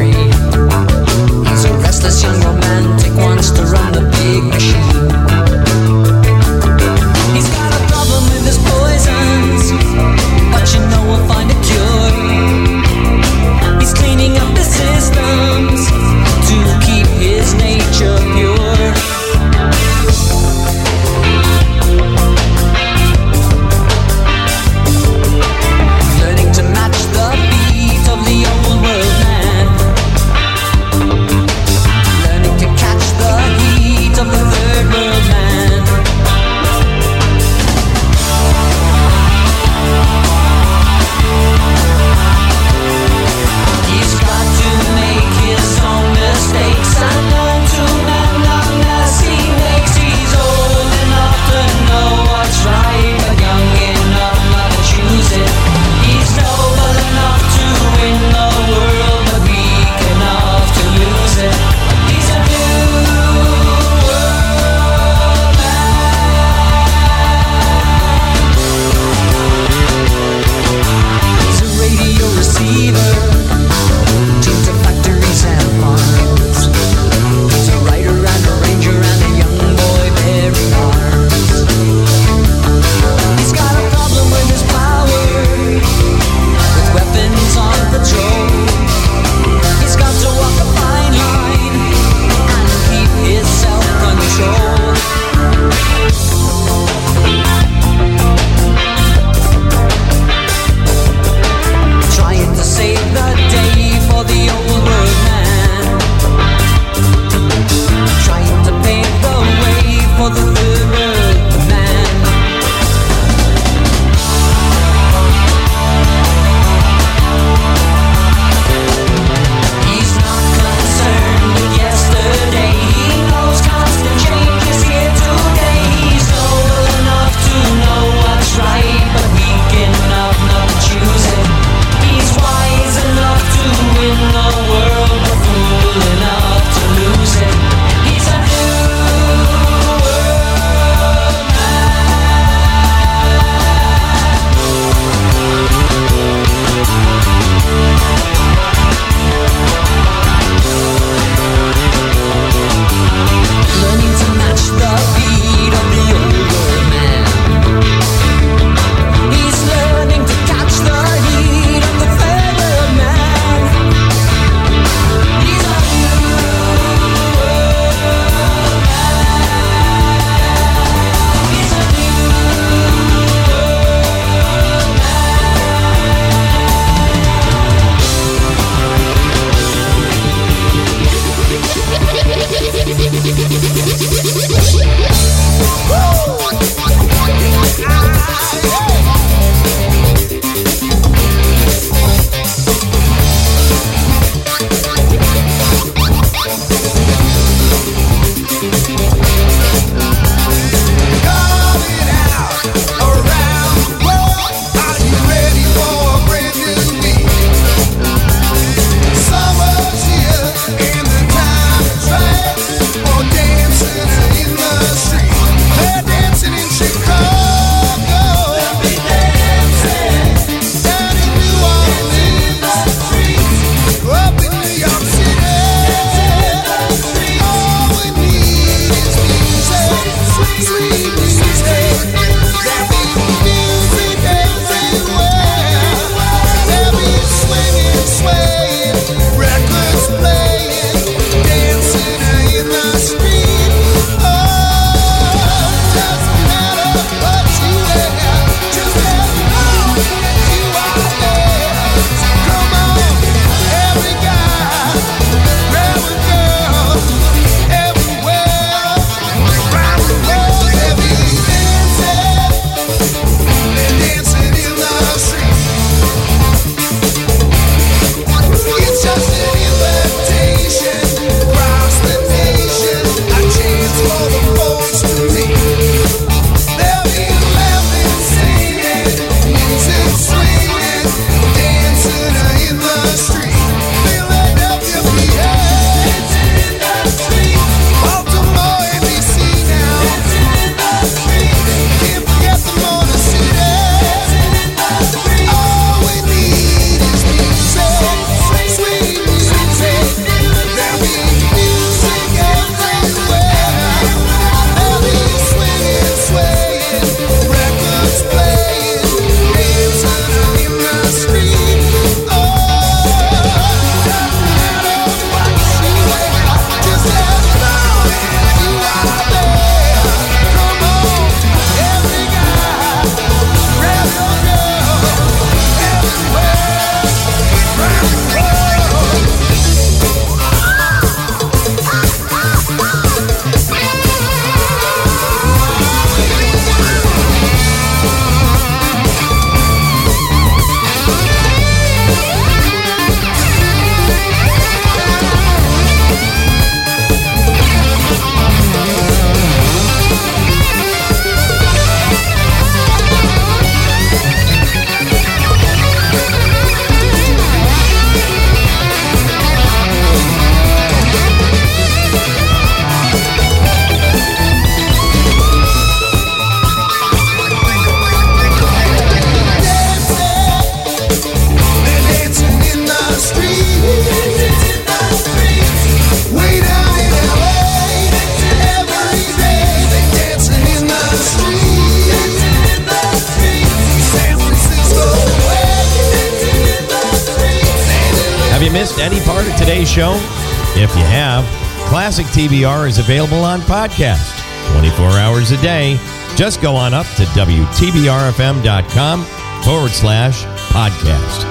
available on podcast 24 hours a day. Just go on up to WTBRFM.com forward slash podcast.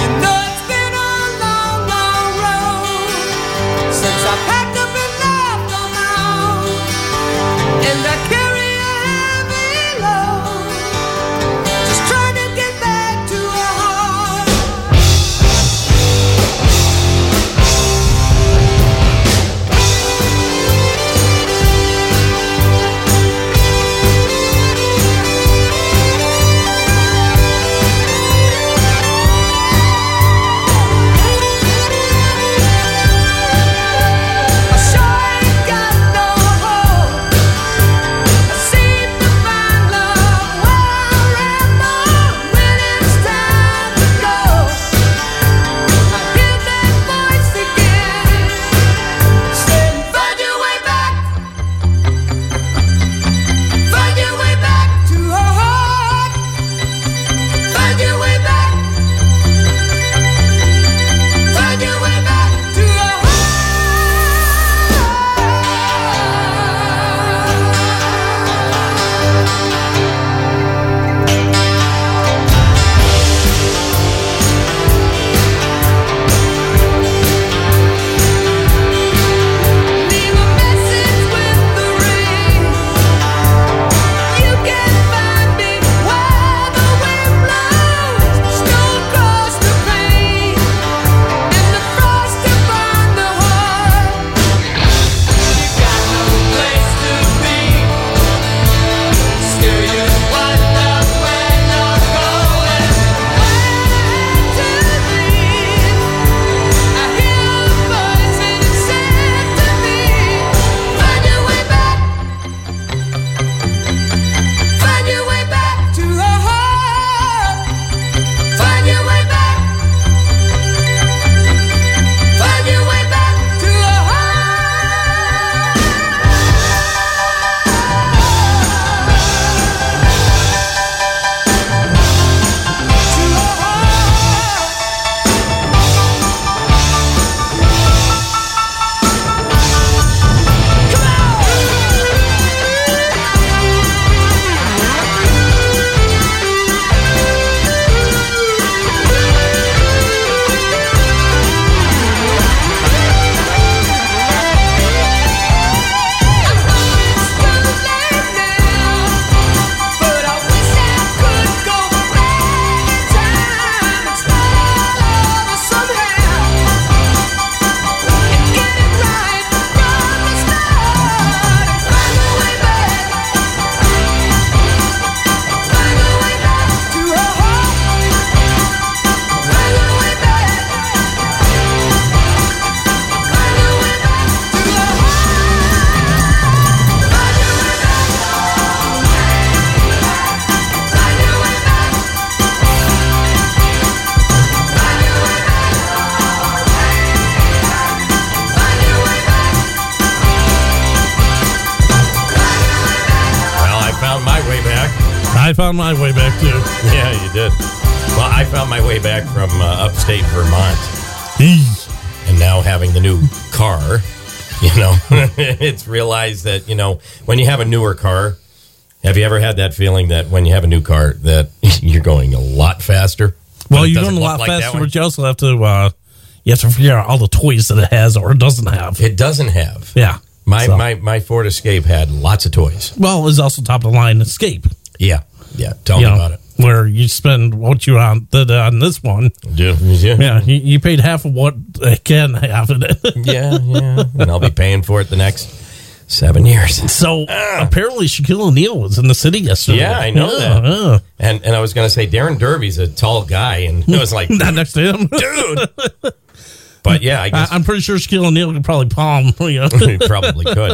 Since found my way back too. Yeah, you did. Well, I found my way back from uh, upstate Vermont. and now having the new car, you know, it's realized that, you know, when you have a newer car, have you ever had that feeling that when you have a new car that you're going a lot faster? Well, you're going a lot like faster, but you also have to uh, you have to figure out all the toys that it has or it doesn't have. It doesn't have. Yeah. My, So- my my Ford Escape had lots of toys. Well, it's also top of the line Escape. Yeah, yeah. Tell me know, about it. Where you spend what you on did on this one. Yeah, yeah. Yeah, you, you paid half of what I can have in it. yeah, yeah. And I'll be paying for it the next seven years. So ah. apparently, Shaquille O'Neal was in the city yesterday. Yeah, I know Yeah, that. yeah. And and I was going to say Darren Derby's a tall guy, and it was like, Not next to him, dude. But yeah, I guess I, am pretty sure Shaquille O'Neal could probably palm. You know? he probably could.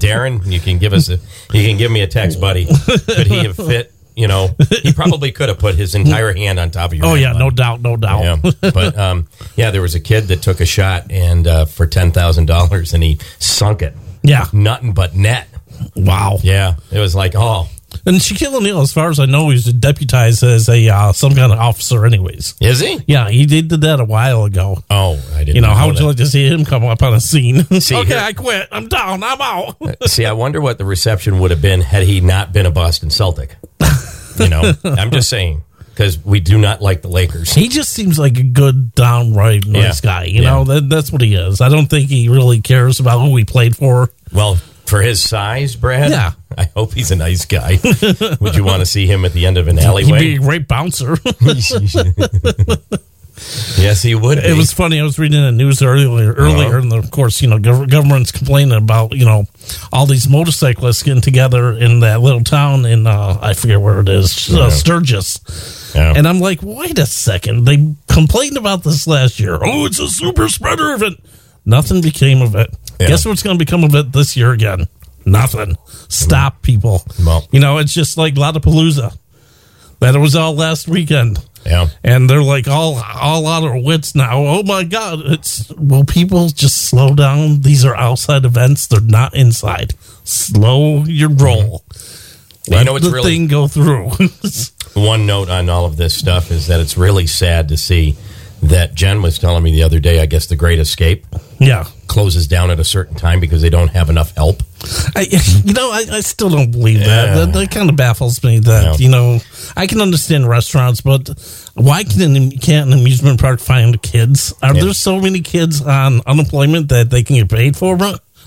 Darren, you can give us a you can give me a text, buddy. Could he have fit? You know, he probably could have put his entire hand on top of your. Oh yeah, no doubt, no doubt. Yeah, but um, yeah, there was a kid that took a shot and uh, for ten thousand dollars, and he sunk it. Yeah. nothing but net. Wow. Yeah, it was like, oh, And Shaquille O'Neal, as far as I know, he's deputized as a uh, some kind of officer, anyways. Is he? Yeah, he did, did that a while ago. Oh, I didn't. You know, know how would that. you like to see him come up on a scene? See, okay, here- I quit. I'm down. I'm out. See, I wonder what the reception would have been had he not been a Boston Celtic. You know, I'm just saying because we do not like the Lakers. He just seems like a good, downright nice Yeah. guy. You Yeah. know, that, that's what he is. I don't think he really cares about who he played for. Well, for his size, Brad. Yeah. I hope he's a nice guy. would you want to see him at the end of an He'd alleyway? be a great bouncer. yes, he would. It was funny. I was reading the news earlier, earlier, Uh-huh. and of course, you know, gov- government's complaining about you know all these motorcyclists getting together in that little town in uh, I forget where it is, uh, Sturgis. Yeah. And I'm like, wait a second. They complained about this last year. Oh, it's a super spreader event. Nothing became of it. Yeah. Guess what's going to become of it this year again? Nothing. Stop, mm. people. Well- you know, it's just like Lollapalooza. That it was all last weekend yeah. and they're like all all out of wits now. Oh my god! It's will people just slow down? These are outside events; they're not inside. Slow your mm-hmm. roll. Well, Let you know, it's the really- thing go through. One note on all of this stuff is that it's really sad to see that Jen was telling me the other day. I guess the Great Escape yeah, closes down at a certain time because they don't have enough help. I, you know, I, I still don't believe that. Yeah. That, that kind of baffles me. That Yeah. you know, I can understand restaurants, but why can an, can't an amusement park find kids? Are Yeah. there so many kids on unemployment that they can get paid for?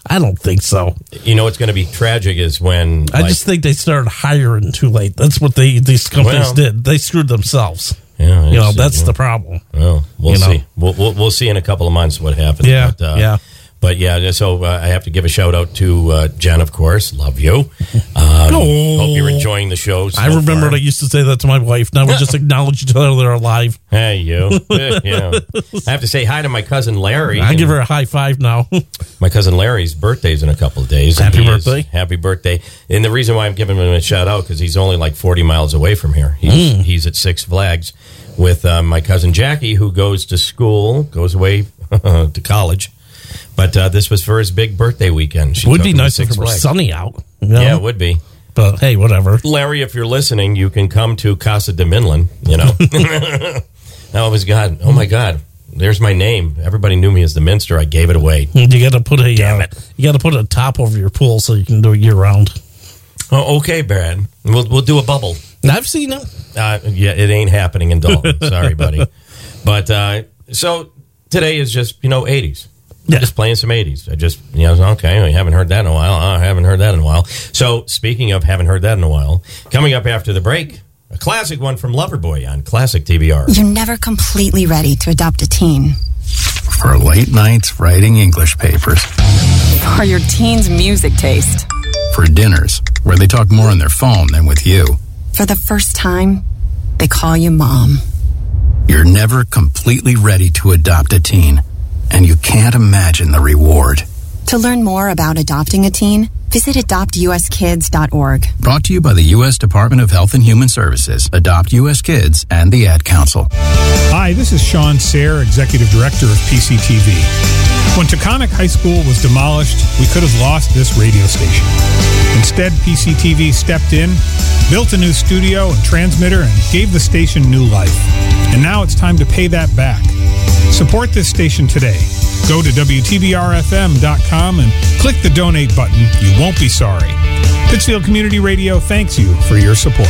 I don't think so. You know what's going to be tragic is when I like, just think they started hiring too late. That's what they these companies Well- did. They screwed themselves. Yeah, You know, that's yeah. the problem. Well, we'll You know. see. We'll, we'll we'll see in a couple of months what happens. Yeah, but, uh, yeah. But yeah, so uh, I have to give a shout out to uh, Jen, of course. Love you. Um, Oh. Hope you're enjoying the show. so I remember far. I used to say that to my wife. Now we just acknowledge each other they're alive. Hey, you. yeah. I have to say hi to my cousin Larry. I give her a high five now. My cousin Larry's birthday's in a couple of days. Happy he is- birthday. happy birthday. And the reason why I'm giving him a shout out because he's only like 40 miles away from here. He's, Mm. he's at Six Flags with uh, my cousin Jackie, who goes to school, goes away to college. But uh, this was for his big birthday weekend. She would be nice if it were sunny out. you know? Yeah, it would be. But hey, whatever. Larry, if you're listening, you can come to Casa de Minlin, you know. oh, was God. Oh, my God. There's my name. Everybody knew me as the Minster. I gave it away. You got to put a Damn uh, it. you got to put a top over your pool so you can do it year round. Oh, okay, Brad. We'll, we'll do a bubble. I've seen it. Uh, yeah, it ain't happening in Dalton. Sorry, buddy. But uh, so today is just you know eighties. Yeah. Just playing some eighties. I just you know okay. I haven't heard that in a while. I haven't heard that in a while. So speaking of haven't heard that in a while, coming up after the break, a classic one from Loverboy on Classic TBR. You're never completely ready to adopt a teen. For late nights writing English papers. For your teen's music taste. For dinners where they talk more on their phone than with you. For the first time, they call you mom. You're never completely ready to adopt a teen, and you can't imagine the reward. To learn more about adopting a teen, visit adoptuskids.org. Brought to you by the U.S. Department of Health and Human Services, Adopt U.S. Kids, and the Ad Council. Hi, this is Shawn Serre, Executive Director of PCTV. When Taconic High School was demolished, we could have lost this radio station. Instead, PCTV stepped in, built a new studio and transmitter, and gave the station new life. And now it's time to pay that back. Support this station today. Go to WTBRFM.com and click the donate button. You won't be sorry. Pittsfield Community Radio thanks you for your support.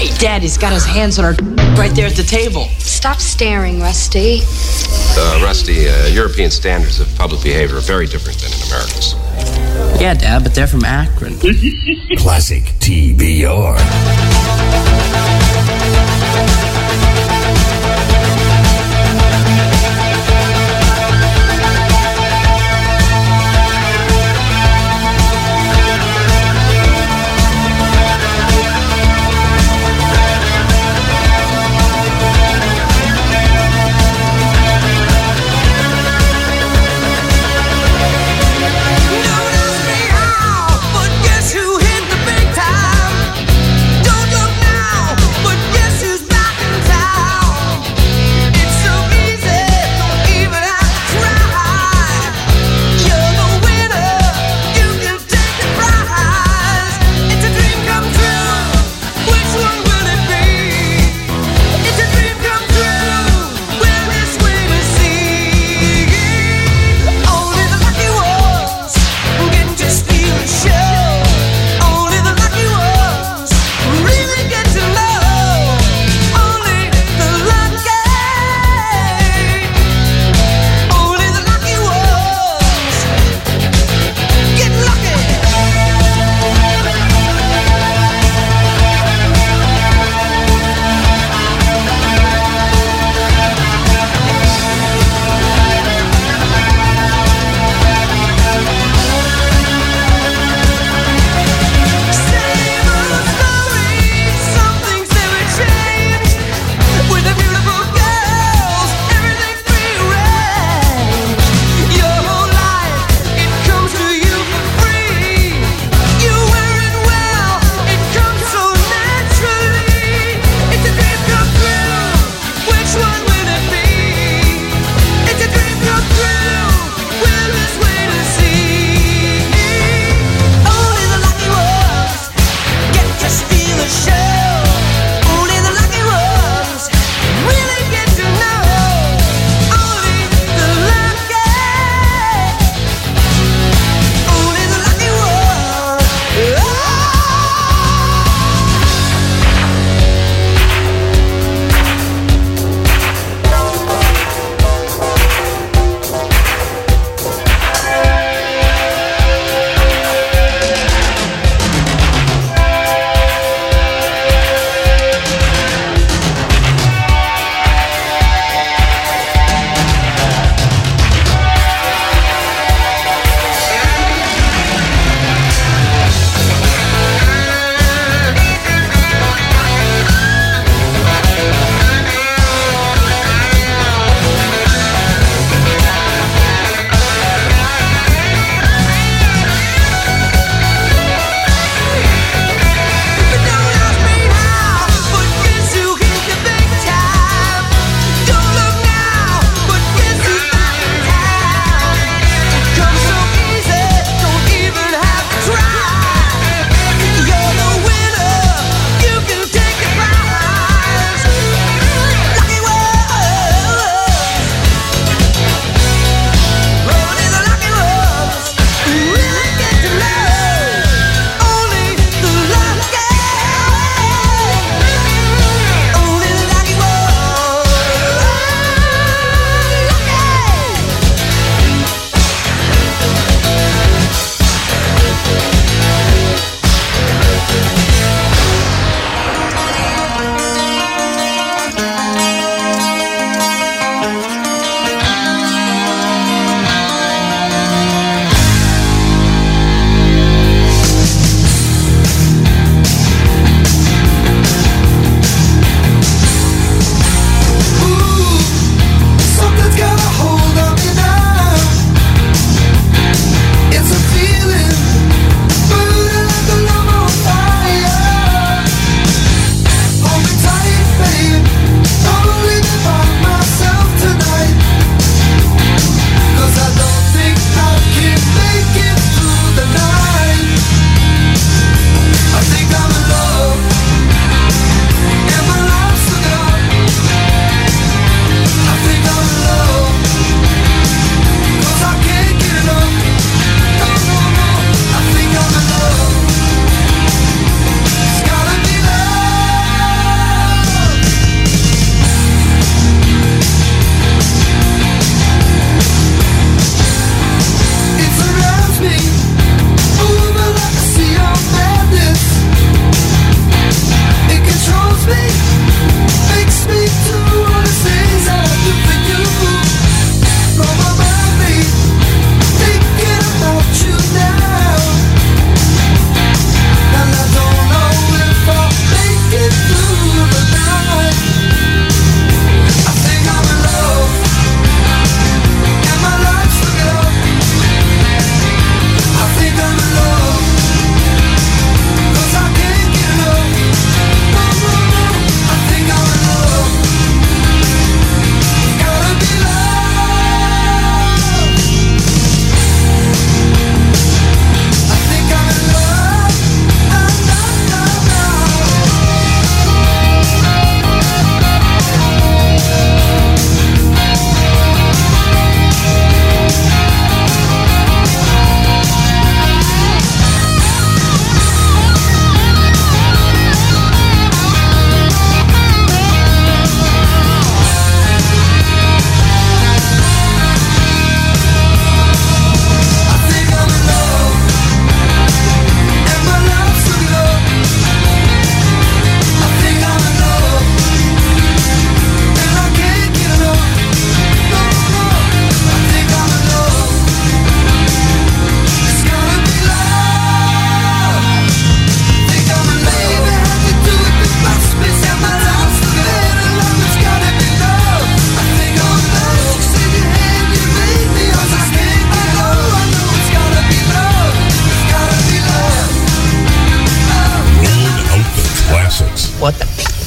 Hey, Daddy's got his hands on our right there at the table. Stop staring, Rusty. Uh, Rusty, uh, European standards of public behavior are very different than in America's. Yeah, Dad, but they're from Akron. Classic TBR.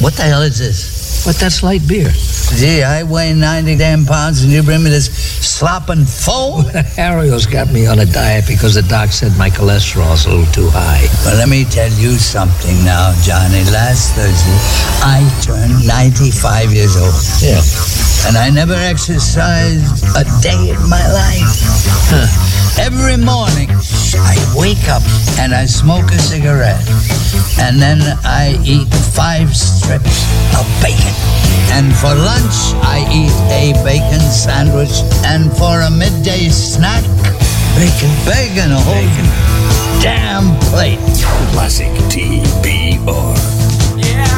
What the hell is this? What, that's light beer? Gee, I weigh 90 damn pounds and you bring me this slopping foam? Ariel's got me on a diet because the doc said my cholesterol's a little too high. Well, let me tell you something now, Johnny. Last Thursday, I turned 95 years old. Yeah. And I never exercised a day in my life. Every morning, I wake up and I smoke a cigarette. And then I eat five strips of bacon. And for lunch, I eat a bacon sandwich. And for a midday snack, bacon. Bacon, a whole damn plate. Classic TBR. Yeah,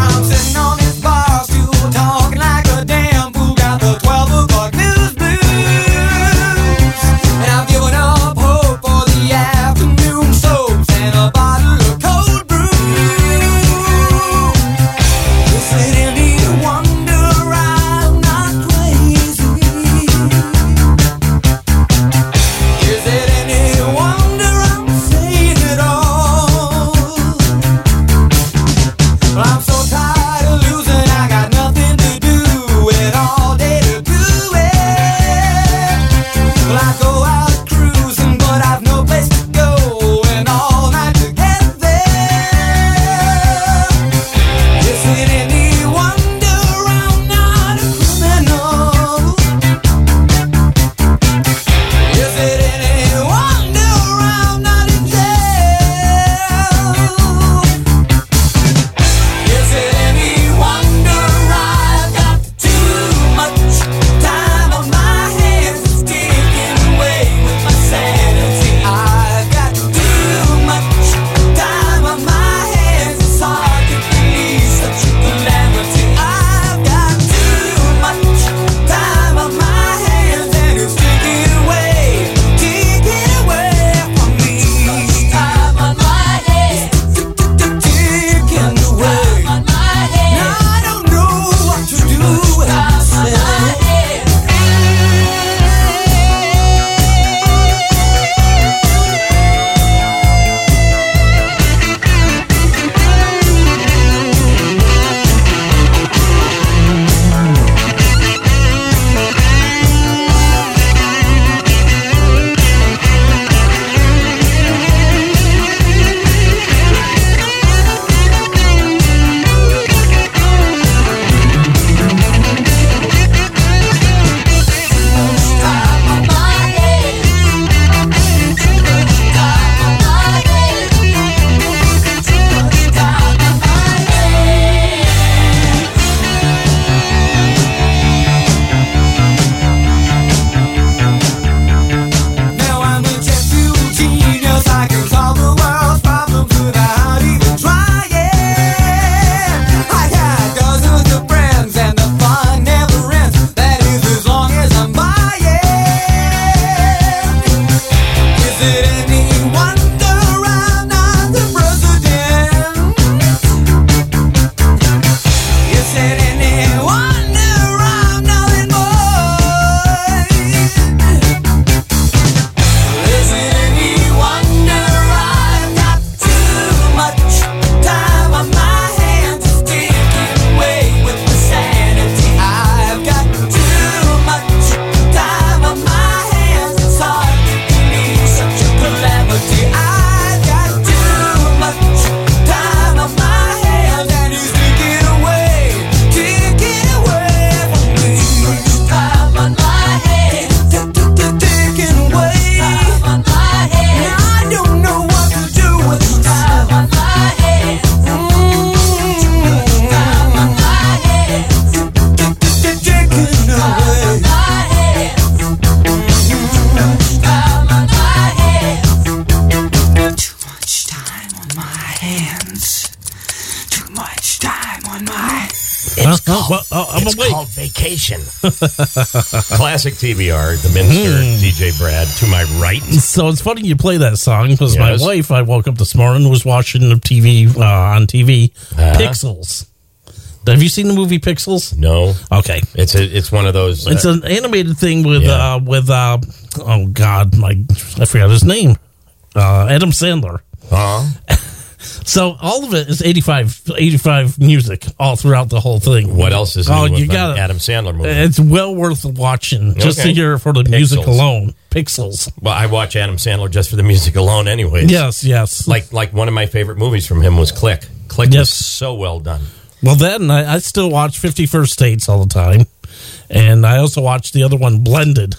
Classic TBR, the minister, DJ Brad, to my right. So it's funny you play that song because Yes. my wife, I woke up this morning, was watching the TV uh, on TV, Uh-huh. Pixels. Have you seen the movie Pixels? No. Okay. It's a, it's one of those. uh, It's an animated thing with Yeah. uh with uh oh god, my I forgot his name. Uh Adam Sandler. uh, So all of it is 85, 85 music all throughout the whole thing. What else is Oh, you got Adam Sandler movie? It's well worth watching just Okay. to hear for the music alone. Pixels. Well, I watch Adam Sandler just for the music alone, anyways. Yes, yes. Like like one of my favorite movies from him was Click. Click was so well done. Well, then I, I still watch Fifty First Dates all the time, and I also watch the other one, Blended,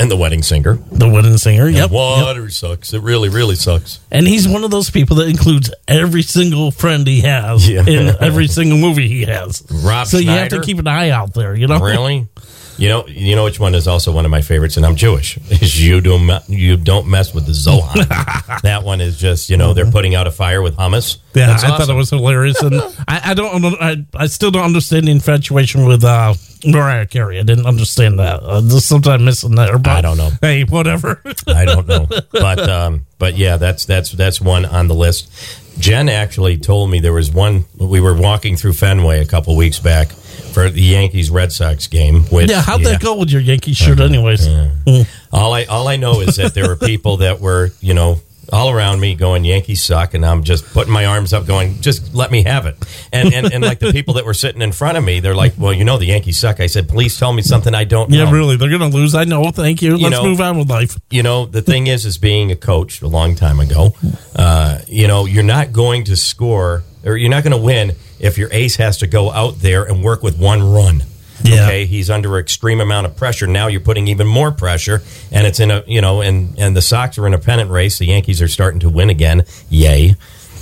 And The Wedding Singer. the Wedding Singer. And Yep. Water sucks. It really, really sucks. And he's one of those people that includes every single friend he has Yeah. in every single movie he has. Rob so you have to keep an eye out there. You know, Really? You know, you know which one is also one of my favorites, and I'm Jewish. Is you don't you don't mess with the Zohan. that one is just you know they're putting out a fire with hummus. Yeah, That's I thought it was hilarious, and I, I don't, I, I still don't understand the infatuation with uh, Mariah Carey. I didn't understand that. Uh, just sometimes missing there. But I don't know. Hey, whatever. I don't know, but um, but yeah, that's that's that's one on the list. Jen actually told me there was one. We were walking through Fenway a couple weeks back for the Yankees Red Sox game. Which, yeah, how'd yeah. that go with your Yankee shirt, anyways? Mm. All I all I know is that there were people that were you know all around me going Yankees suck, and I'm just putting my arms up, going just let me have it. And and, and like the people that were sitting in front of me, they're like, well, you know, the Yankees suck. I said, please tell me something I don't Yeah, know. really, they're gonna lose. I know. Thank you. You Let's know- move on with life. you know the thing is is being a coach a long time ago uh, you know you're not going to score or you're not going to win if your ace has to go out there and work with one run Yeah. okay he's under extreme amount of pressure now you're putting even more pressure and it's in a you know and and the sox are in a pennant race the yankees are starting to win again yay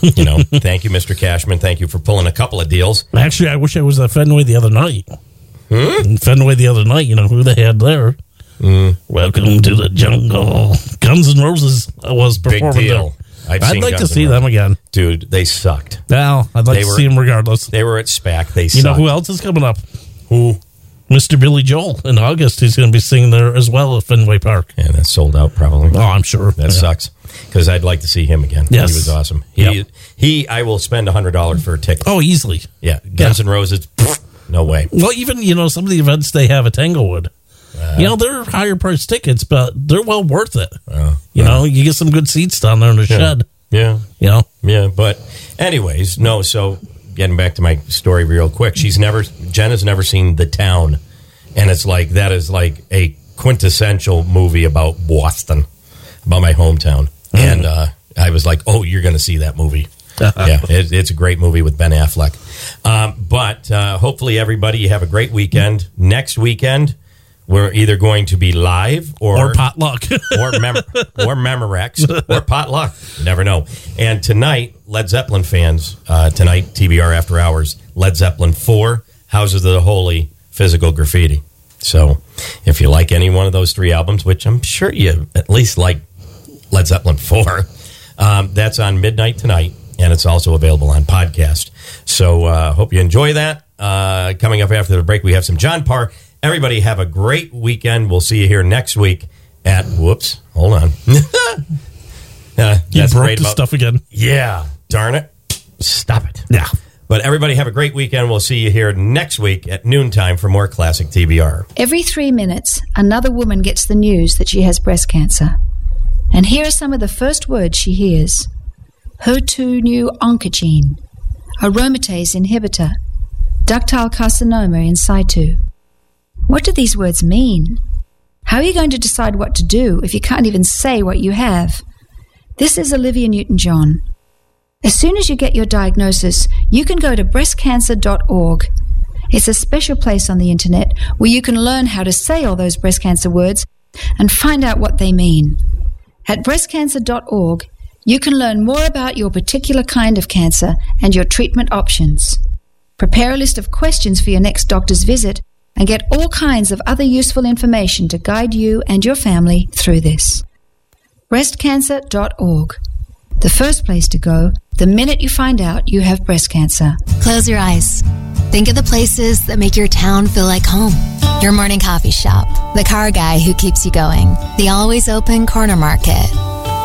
you know thank you mr cashman thank you for pulling a couple of deals Actually, I wish I was at Fenway the other night. Hmm? Fenway the other night. You know who they had there? Hmm. Welcome to the jungle. Guns N' Roses was big performing deal there. I've I'd like to Guns N' see them Roses. again. dude they sucked Now, I'd like They to were- see them regardless. they were at SPAC they You know sucked. who else is coming up? Who? Mr. Billy Joel in August. He's going to be singing there as well at Fenway Park. and that's sold out probably Oh, I'm sure. That Yeah. sucks because I'd like to see him again. Yes. he was awesome. He Yep. he. I will spend a hundred dollars for a ticket. Oh, easily. Yeah, Guns N' Roses. pfft, no way. Well, even you know some of the events they have at Tanglewood. You know they're higher price tickets, but they're well worth it. you know, you get some good seats down there in the Yeah. shed. Yeah, You know, yeah. But anyways, no. So getting back to my story real quick, she's never. Jen has never seen The Town, and it's like that is like a quintessential movie about Boston, about my hometown, and uh, I was like, oh, you're going to see that movie. yeah, it, it's a great movie with Ben Affleck. Um, but uh, hopefully, everybody, you have a great weekend. Next weekend, we're either going to be live or, or potluck. or mem- or Memorex or potluck. You never know. And tonight, Led Zeppelin fans, uh, tonight TBR After Hours, Led Zeppelin four, Houses of the Holy, Physical Graffiti. So, if you like any one of those three albums, which I'm sure you at least like Led Zeppelin four, um, that's on midnight tonight, and it's also available on podcast. So, uh, hope you enjoy that. Uh, coming up after the break, we have some John Parr. Everybody have a great weekend. We'll see you here next week at whoops. Hold on. Uh, you broke great the about- stuff again. Yeah, darn it. Stop it. Yeah. But everybody have a great weekend. We'll see you here next week at noontime for more classic TBR. Every three minutes, another woman gets the news that she has breast cancer. And here are some of the first words she hears HER2/neu oncogene, aromatase inhibitor, ductal carcinoma in situ. What do these words mean? How are you going to decide what to do if you can't even say what you have? This is Olivia Newton John. As soon as you get your diagnosis, you can go to breastcancer.org. It's a special place on the internet where you can learn how to say all those breast cancer words and find out what they mean. At breastcancer.org, you can learn more about your particular kind of cancer and your treatment options. Prepare a list of questions for your next doctor's visit and get all kinds of other useful information to guide you and your family through this. Breastcancer.org. The first place to go the minute you find out you have breast cancer. Close your eyes. Think of the places that make your town feel like home. Your morning coffee shop, the car guy who keeps you going, the always open corner market.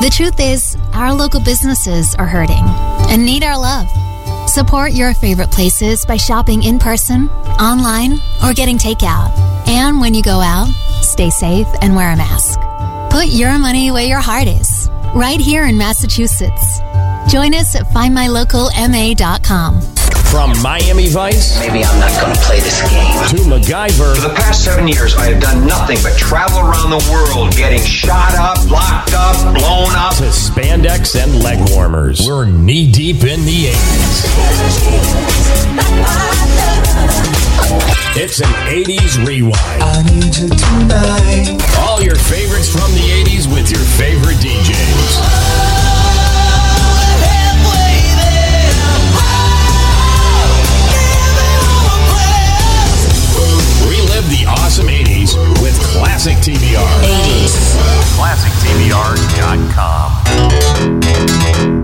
The truth is, our local businesses are hurting and need our love. Support your favorite places by shopping in person, online, or getting takeout. And when you go out, stay safe and wear a mask. Put your money where your heart is, right here in Massachusetts. Join us at findmylocalma.com. From Miami Vice. Maybe I'm not going to play this game. To MacGyver. For the past seven years, I have done nothing but travel around the world getting shot up, locked up, blown up. To spandex and leg warmers. We're knee deep in the 80s. It's an 80s rewind. All your favorites from the 80s with your favorite DJs. Classic TBR. 80s. ClassicTBR.com.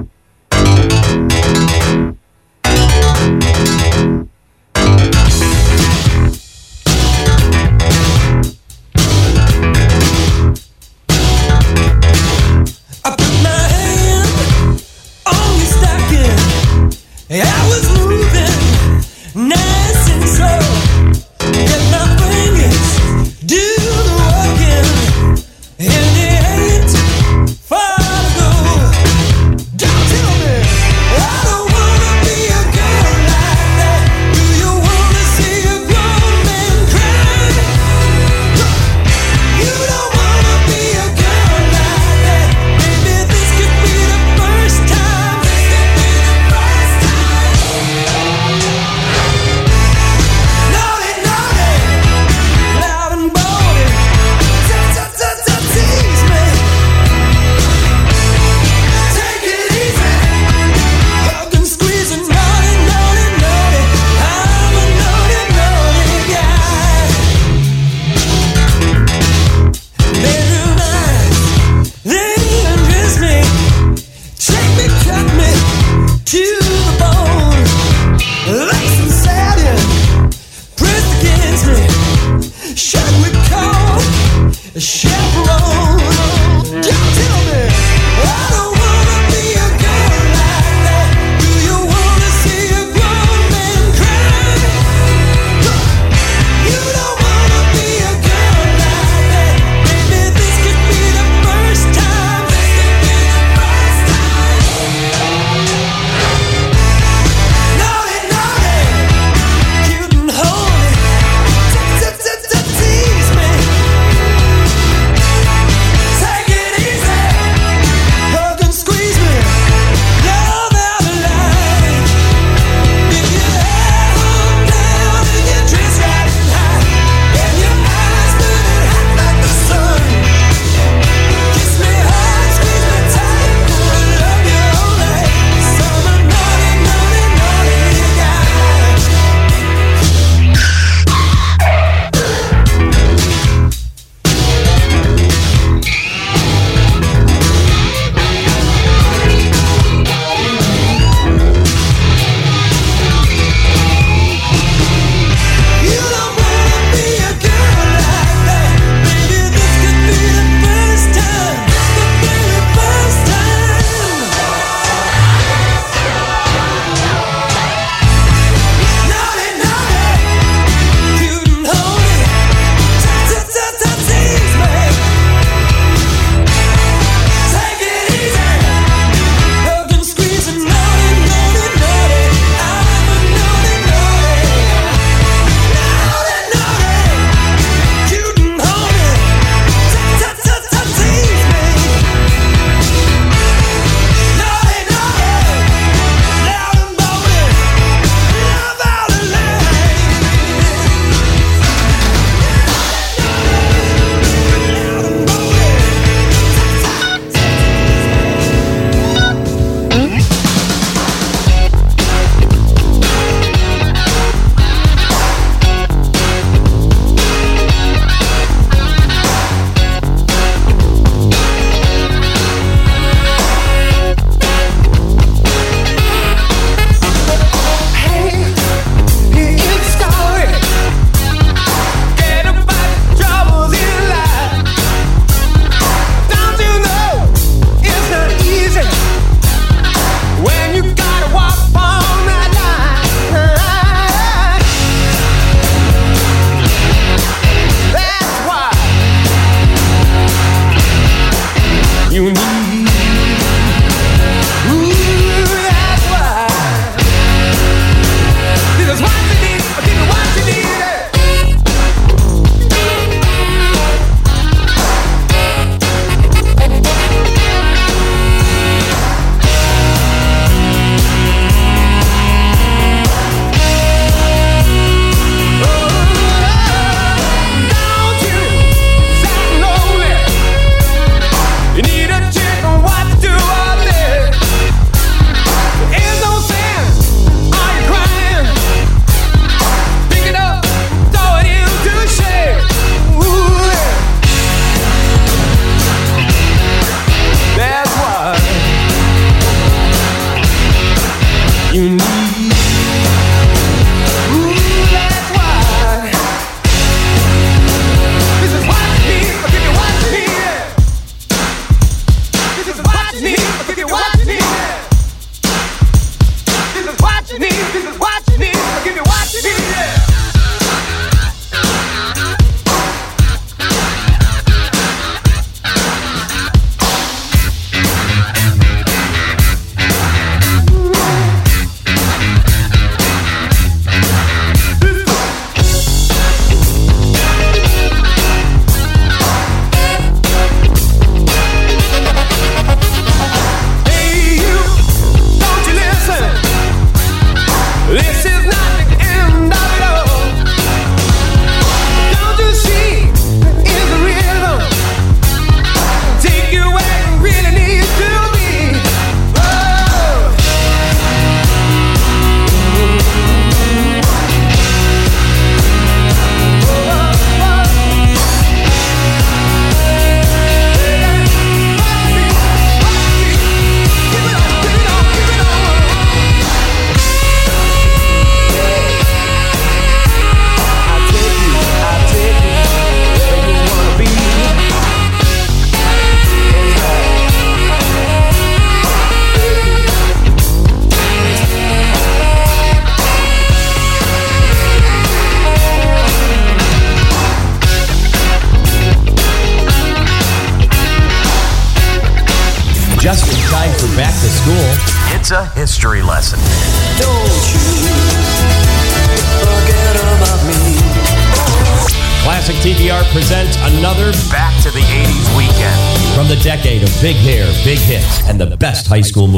high school